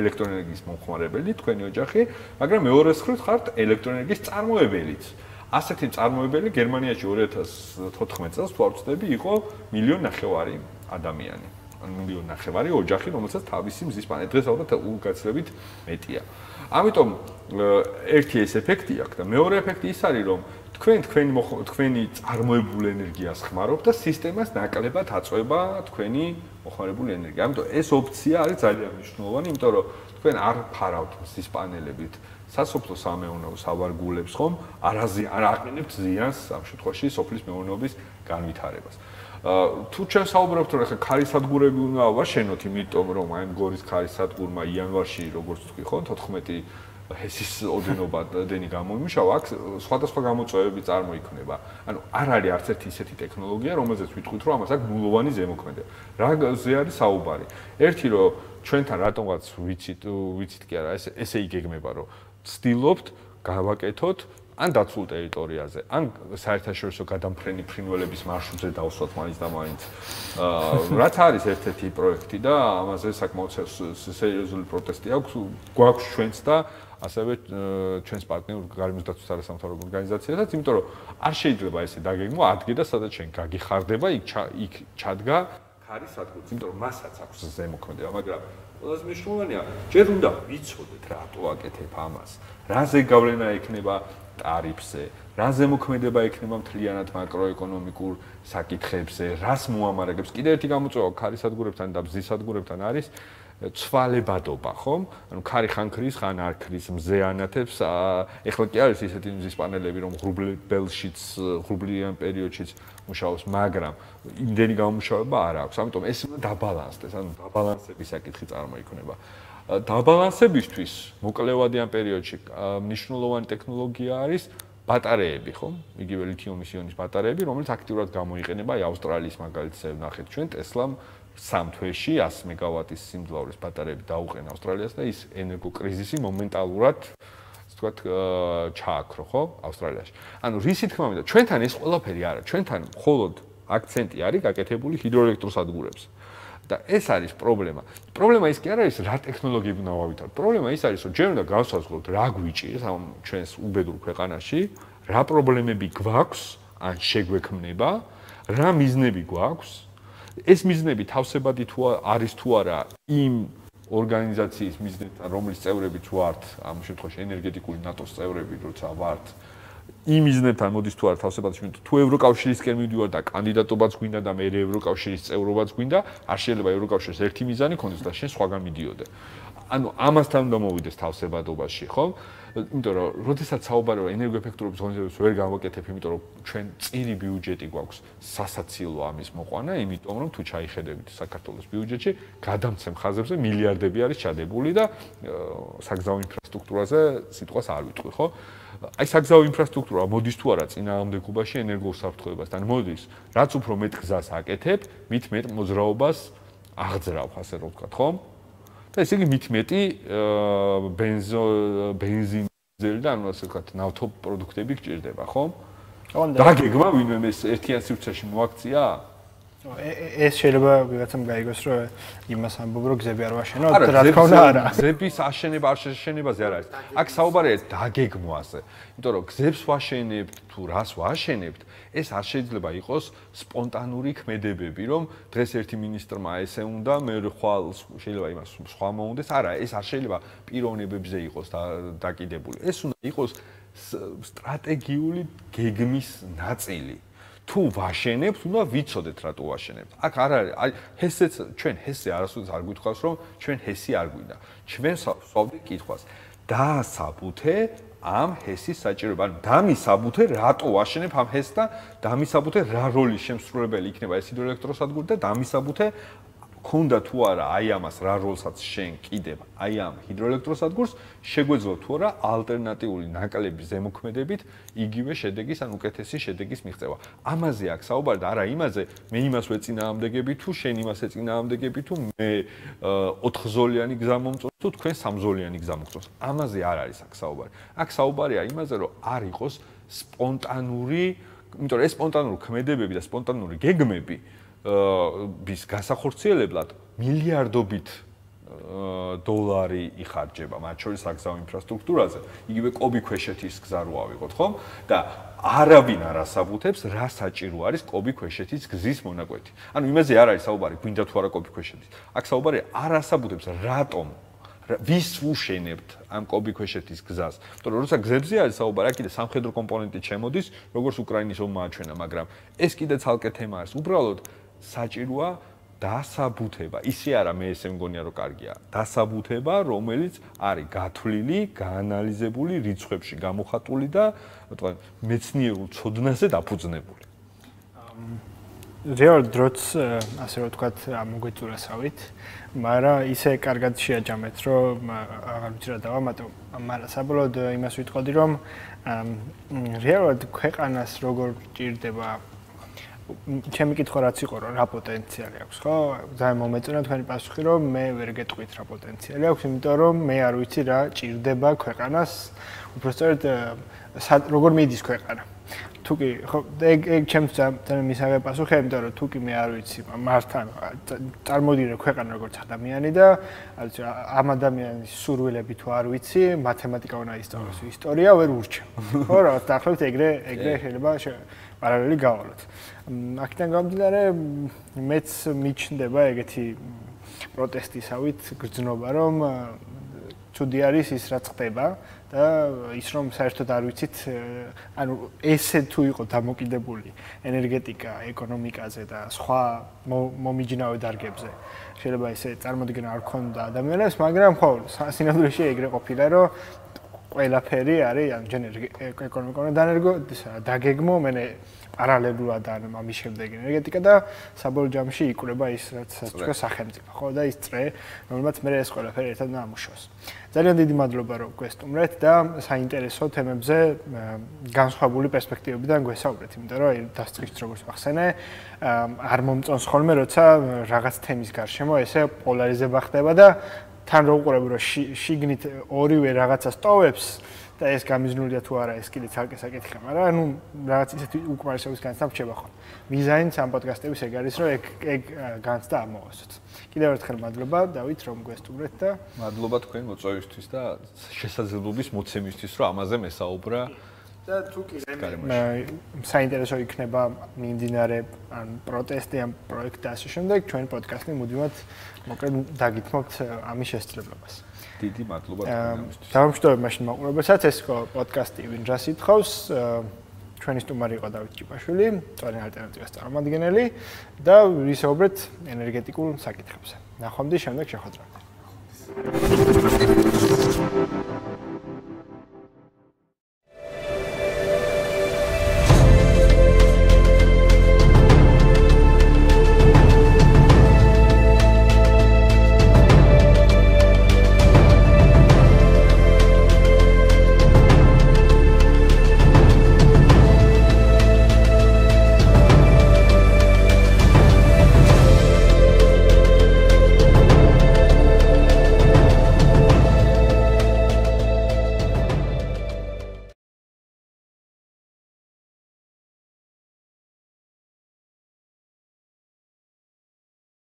ელექტროენერგიის მომხმარებელი, თქვენი ოჯახი, მაგრამ მეორეს მხრივ ხართ ელექტროენერგიის წარმოებელიც. ასეთი წარმოებელი გერმანიაში 2014 წელს თუ არ ვწდები იყო მილიონ ნახევარი ადამიანი. ან მილიონ ნახევარი ოჯახი, რომელსაც თავისი მზის პლანეტა დღეს ალბათ უგაცრებით მეტია. ამიტომ ერთი ეს ეფექტი აქვს და მეორე ეფექტი ის არის რომ თქვენ თქვენ თქვენი წარმოებული ენერგიას ხმარობთ და სისტემას ნაკლებად აწובה თქვენი მოხმარებული ენერგია. ამიტომ ეს ოფცია არის ძალიან მნიშვნელოვანი, იმიტომ რომ თქვენ არ ფარავთ მზის პანელებით. სასოფლო სამეურნეო სავარგულებს ხომ? არაზე არ აყენებთ ზიანს ამ შემთხვევაში სოფლის მეურნეობის განვითარებას. თუ ჩვენ საუბრობთ რომ ახლა ქარისადგურები უნდა ვაშენოთ, იმიტომ რომ აი გორის ქარისადგურმა იანვარში როგორც თქვი ხო 14 ესის ოდენობა დენი გამოიმუშავა, აქ სხვადასხვა გამოწვევები წარმოიქმნება. ანუ არ არის არც ერთი ისეთი ტექნოლოგია, რომელზეც ვიტყვით, რომ ამას აქვს ნულოვანი ზემოქმედება. რაზე არის საუბარი? ერთი რომ ჩვენთან რატომღაც ვიცით, ვიცით კი არა, ეს ესე იგეგმება, რომ ცდილობთ გავაკეთოთ ან დაცულ ტერიტორიაზე, ან საერთაშორისო გადამფრენი ფრინველების მარშრუტზე დავსვათ მაინც და მაინც. აა რაც არის ერთ-ერთი პროექტი და ამაზე საკმაოდ სერიოზული პროტესტი აქვს, გვაქვს ჩვენც და ასევე ჩვენს პარტნიორ გარემოს დაცვის არასამთავრობო ორგანიზაციასაც, იმიტომ რომ არ შეიძლება ესე დაგეგმო ადგე და სადაც შენ გაგიხარდება, იქ იქ ჩადგა ქარის სადგურს, იმიტომ რომ მასაც აქვს ზემოქმედება, მაგრამ ყველაზე მნიშვნელოვანია, ჯერ უნდა ვიცოდეთ რატო აკეთებ ამას. რაზე გავლენა ექნება ტარიფზე, რა ზემოქმედება ექნება მთლიანად მაკროეკონომიკურ საკითხებზე, რას მოამარაგებს. კიდევ ერთი გამოწვევა ქარის სადგურებთან და ბზის სადგურებთან არის ცვალებადობა, ხომ? ანუ ქარი ხან ქრის, ხან არ ქრის, მზე ანათებს. ეხლა კი არის ისეთი მზის პანელები, რომ ღრუბლებელშიც, ღრუბლიან პერიოდშიც მუშაობს, მაგრამ იმდენი გამომუშავება არ აქვს. ამიტომ ეს უნდა დაბალანსდეს, ანუ დაბალანსების საკითხი წარმოიქმნება. დაბალანსებისთვის მოკლევადიან პერიოდში მნიშვნელოვანი ტექნოლოგია არის ბატარეები, ხო? იგივე ლითიუმის იონის ბატარეები, რომელიც აქტიურად გამოიყენება აი ავსტრალიის მაგალითზე ნახეთ ჩვენ Tesla-მ სამ თვეში 100 მეგავატის სიმძლავრის ბატარეები დაუყენა ავსტრალიას და ის ენერგოკრიზისი მომენტალურად ასე ვთქვათ ჩააქრო, ხო? ავსტრალიაში. ანუ რისი თქმა მინდა, ჩვენთან ეს ყველაფერი არა, ჩვენთან მხოლოდ აქცენტი არის გაკეთებული ჰიდროელექტროსადგურებზე. და ეს არის პრობლემა. პრობლემა ის კი არ არის რა ტექნოლოგიები უნდა ვავითარო. პრობლემა ის არის, რომ ჯერ უნდა გავსაზღვროთ რა გვიჭირს ამ ჩვენს უბედურ ქვეყანაში, რა პრობლემები გვაქვს, ან შეგვექმნება, რა მიზნები გვაქვს. ეს მიზნები თავსებადი თუ არის თუ არა იმ ორგანიზაციის მიზნებთან, რომლის წევრები თუ ართ, ამ შემთხვევაში ენერგეტიკული ნატოს წევრები, როცა ვართ, იმ მიზნებთან მოდის თუ არა თავსებადში თუ ევროკავშირისკენ მივდივარ და კანდიდატობაც გვინდა და მე ევროკავშირის წევრობაც გვინდა არ შეიძლება ევროკავშირის ერთი მიზანი ქონდეს და შენ სხვაგან მიდიოდე ანუ ამასთან უნდა მოვიდეს თავსებადობაში ხო? იმიტომ რომ როდესაც საუბარია ენერგოეფექტურობის ღონისძიებას ვერ გავაკეთებ იმიტომ რომ ჩვენ წირი ბიუჯეტი გვაქვს სასაცილო ამის მოყვანა იმიტომ რომ თუ ჩაიხედებით საქართველოს ბიუჯეტში გადამცემ ხაზებზე მილიარდები არის ჩადებული და საგზაო ინფრასტრუქტურაზე სიტყვას არ ვიტყვი ხო? აი საგზაო ინფრასტრუქტურა მოდის თუ არა წინააღმდეგობაში ენერგოსაფრთხოებასთან მოდის. რაც უფრო მეტ გზას აკეთებ მით მეტ მოძრაობას აღძრავ ასე რომ ვთქვა ხო და ესე იგი მით მეტი ბენზო ბენზინზელი და ანუ ასე ვთქვა ნავთობ პროდუქტები გჭირდება ხო და გეგმა ვინმე ეს ერთიან სივრცეში მოაქცია? ეს შეიძლება ვიღაცამ გაიგოს რომ იმას ამბობ რომ გზები არ ვაშენო რა თქმა უნდა არა. გზების აშენება არ შეშენებაზე არ არის. აქ საუბარია დაგეგმვაზე იმიტომ რომ გზებს ვაშენებთ თუ რას ვაშენებთ ეს არ შეიძლება იყოს სპონტანური ქმედებები რომ დღეს ერთი მინისტრმა ესე უნდა მე ხვალ შეიძლება იმას სხვა მოუნდეს არა ეს არ შეიძლება პიროვნებებზე იყოს დაკიდებული ეს უნდა იყოს სტრატეგიული გეგმის ნაწილი თუ ვაშენებთ, უნდა ვიცოდეთ რატო ვაშენებთ. აქ არ არის, აი ჰესეც ჩვენ ჰესე არასოდეს არ გითხავს, რომ ჩვენ ჰესი არ გვინდა. ჩვენ ვსვავდით კითხვას. დაასაბუთე ამ ჰესის საჭიროება. ანუ დამისაბუთე რატო ვაშენებ ამ ჰესს და დამისაბუთე რა როლის შემსრულებელი იქნება ეს ჰიდროელექტროსადგური და დამისაბუთე ქონდა თუ არა აი ამას რა როლსაც შენ კიდევ აი ამ ჰიდროელექტროსადგურს შეგვეძლო თუ არა ალტერნატიული ნაკლების ზემოქმედებით იგივე შედეგის ან უკეთესი შედეგის მიღწევა. ამაზე აქ საუბარი და არა იმაზე მე იმას ვეწინააღმდეგები თუ შენ იმას ეწინააღმდეგები თუ მე ოთხზოლიანი გზა მომწონს თუ თქვენ სამზოლიანი გზა მომწონს. ამაზე არ არის აქ საუბარი. აქ საუბარია იმაზე რომ არ იყოს სპონტანური იმიტომ რომ ეს სპონტანური ქმედებები და სპონტანური გეგმები ვის გასახორციელებლად მილიარდობით დოლარი იხარჯება, მათ შორის საგზაო ინფრასტრუქტურაზე. იგივე კობი ქვეშეთის გზა რო ავიღოთ, ხო? და არავინ არ ასაბუთებს, რა საჭირო არის კობი ქვეშეთის გზის მონაკვეთი. ანუ იმაზე არ არის საუბარი, გვინდა თუ არა კობი ქვეშეთის. აქ საუბარი არ ასაბუთებს, რატომ ვის უშენებთ ამ კობი ქვეშეთის გზას? იმიტომ რომ როცა გზებზე არის საუბარი, აქ კიდე სამხედრო კომპონენტი ჩემოდის, როგორც უკრაინის ომმა აჩვენა, მაგრამ ეს კიდე ცალკე თემა არის. უბრალოდ საჭიროა დასაბუთება. ისე არა მე ესე მგონია რომ კარგია. დასაბუთება, რომელიც არის გათვლილი, გაანალიზებული, რიცხვებში გამოხატული და თქვა მეცნიერულ ცოდნაზე დაფუძნებული. რეალ დროც ასე რომ თქვა მოგვიწურასავით, მაგრამ ისე კარგად შეაჯამეთ, რომ აღარ ვიცი რა დავამატო, მაგრამ საბოლოოდ იმას ვიტყოდი, რომ რეალურად ქვეყანას როგორ ჭირდება ჩემი კითხვა რაც იყო რომ რა პოტენციალი აქვს ხო? ძალიან მომეწონა თქვენი პასუხი რომ მე ვერ გეტყვით რა პოტენციალი აქვს, იმიტომ რომ მე არ ვიცი რა ჭირდება ქვეყანას. უბრალოდ როგორ მიდის ქვეყანა. თუკი ხო ეგ ეგ ჩემს ძალიან მისაღე პასუხია, იმიტომ რომ თუკი მე არ ვიცი მართან წარმოდირი ქვეყანა როგორც ადამიანი და ამ ადამიანის სურვილები თუ არ ვიცი, მათემატიკა უნდა ისწავლოს, ისტორია ვერ ურჩევ. <laughs> ხო რა, დაახლოებით ეგრე ეგრე შეიძლება პარალელი გავალოთ. აქედან გამომდინარე მეც მიჩნდება ეგეთი პროტესტისავით გრძნობა რომ ცუდი არის ის რაც ხდება და ის რომ საერთოდ არ ვიცით ანუ ესე თუ იყო დამოკიდებული ენერგეტიკა, ეკონომიკაზე და სხვა მომიჯნავე დარგებზე. შეიძლება ესე წარმოდგენა არ ქონდა ადამიანებს, მაგრამ ხო, სინამდვილეში ეგრე ყოფილა რომ ყველაფერი არის ან ეკონომიკურ დანერგო დაგეგმო მე პარალელურად ან ამის შემდეგ ენერგეტიკა და საბოლოო ჯამში იკვრება ის რაც თქვა სახელმწიფო ხო და ის წრე რომელმაც მე ეს ყველაფერი ერთად დაამუშავოს ძალიან დიდი მადლობა რომ გვესტუმრეთ და საინტერესო თემებზე განსხვავებული პერსპექტივებიდან გვესაუბრეთ იმიტომ რომ დასწრით როგორც ახსენე არ მომწონს ხოლმე როცა რაღაც თემის გარშემო ესე პოლარიზება ხდება და თან რო უყურებ რომ შიგნით ორივე რაღაცას ტოვებს და ეს გამიზნულია თუ არა ეს კიდე ცალკე საკითხია, მაგრამ ანუ რაღაც ისეთი უკმარისობის განცდა რჩება ხო. მიზანიც ამ პოდკასტების ეგ არის, რომ ეგ ეგ განცდა ამოვასწროთ. კიდევ ერთხელ მადლობა დავით რომ გვესტუმრეთ და მადლობა თქვენ მოწვევისთვის და შესაძლებლობის მოცემისთვის რომ ამაზე მესაუბრა. და თუ კი საინტერესო იქნება მიმდინარე ან პროტესტი ან პროექტი და ასე შემდეგ, ჩვენ პოდკასტი მუდმივად მოკლედ დაგითმობთ ამის შესაძლებლობას. დიდი მადლობა თქვენთვის. დავამშვიდობებ მაშინ მაყურებელსაც, ეს იყო პოდკასტი ვინჯას ითხოვს. ჩვენი სტუმარი იყო დავით ჭიპაშვილი, წვენი ალტერნატივას წარმომადგენელი და ვისაუბრეთ ენერგეტიკულ საკითხებზე. ნახვამდის შემდეგ შეხვედრამდე.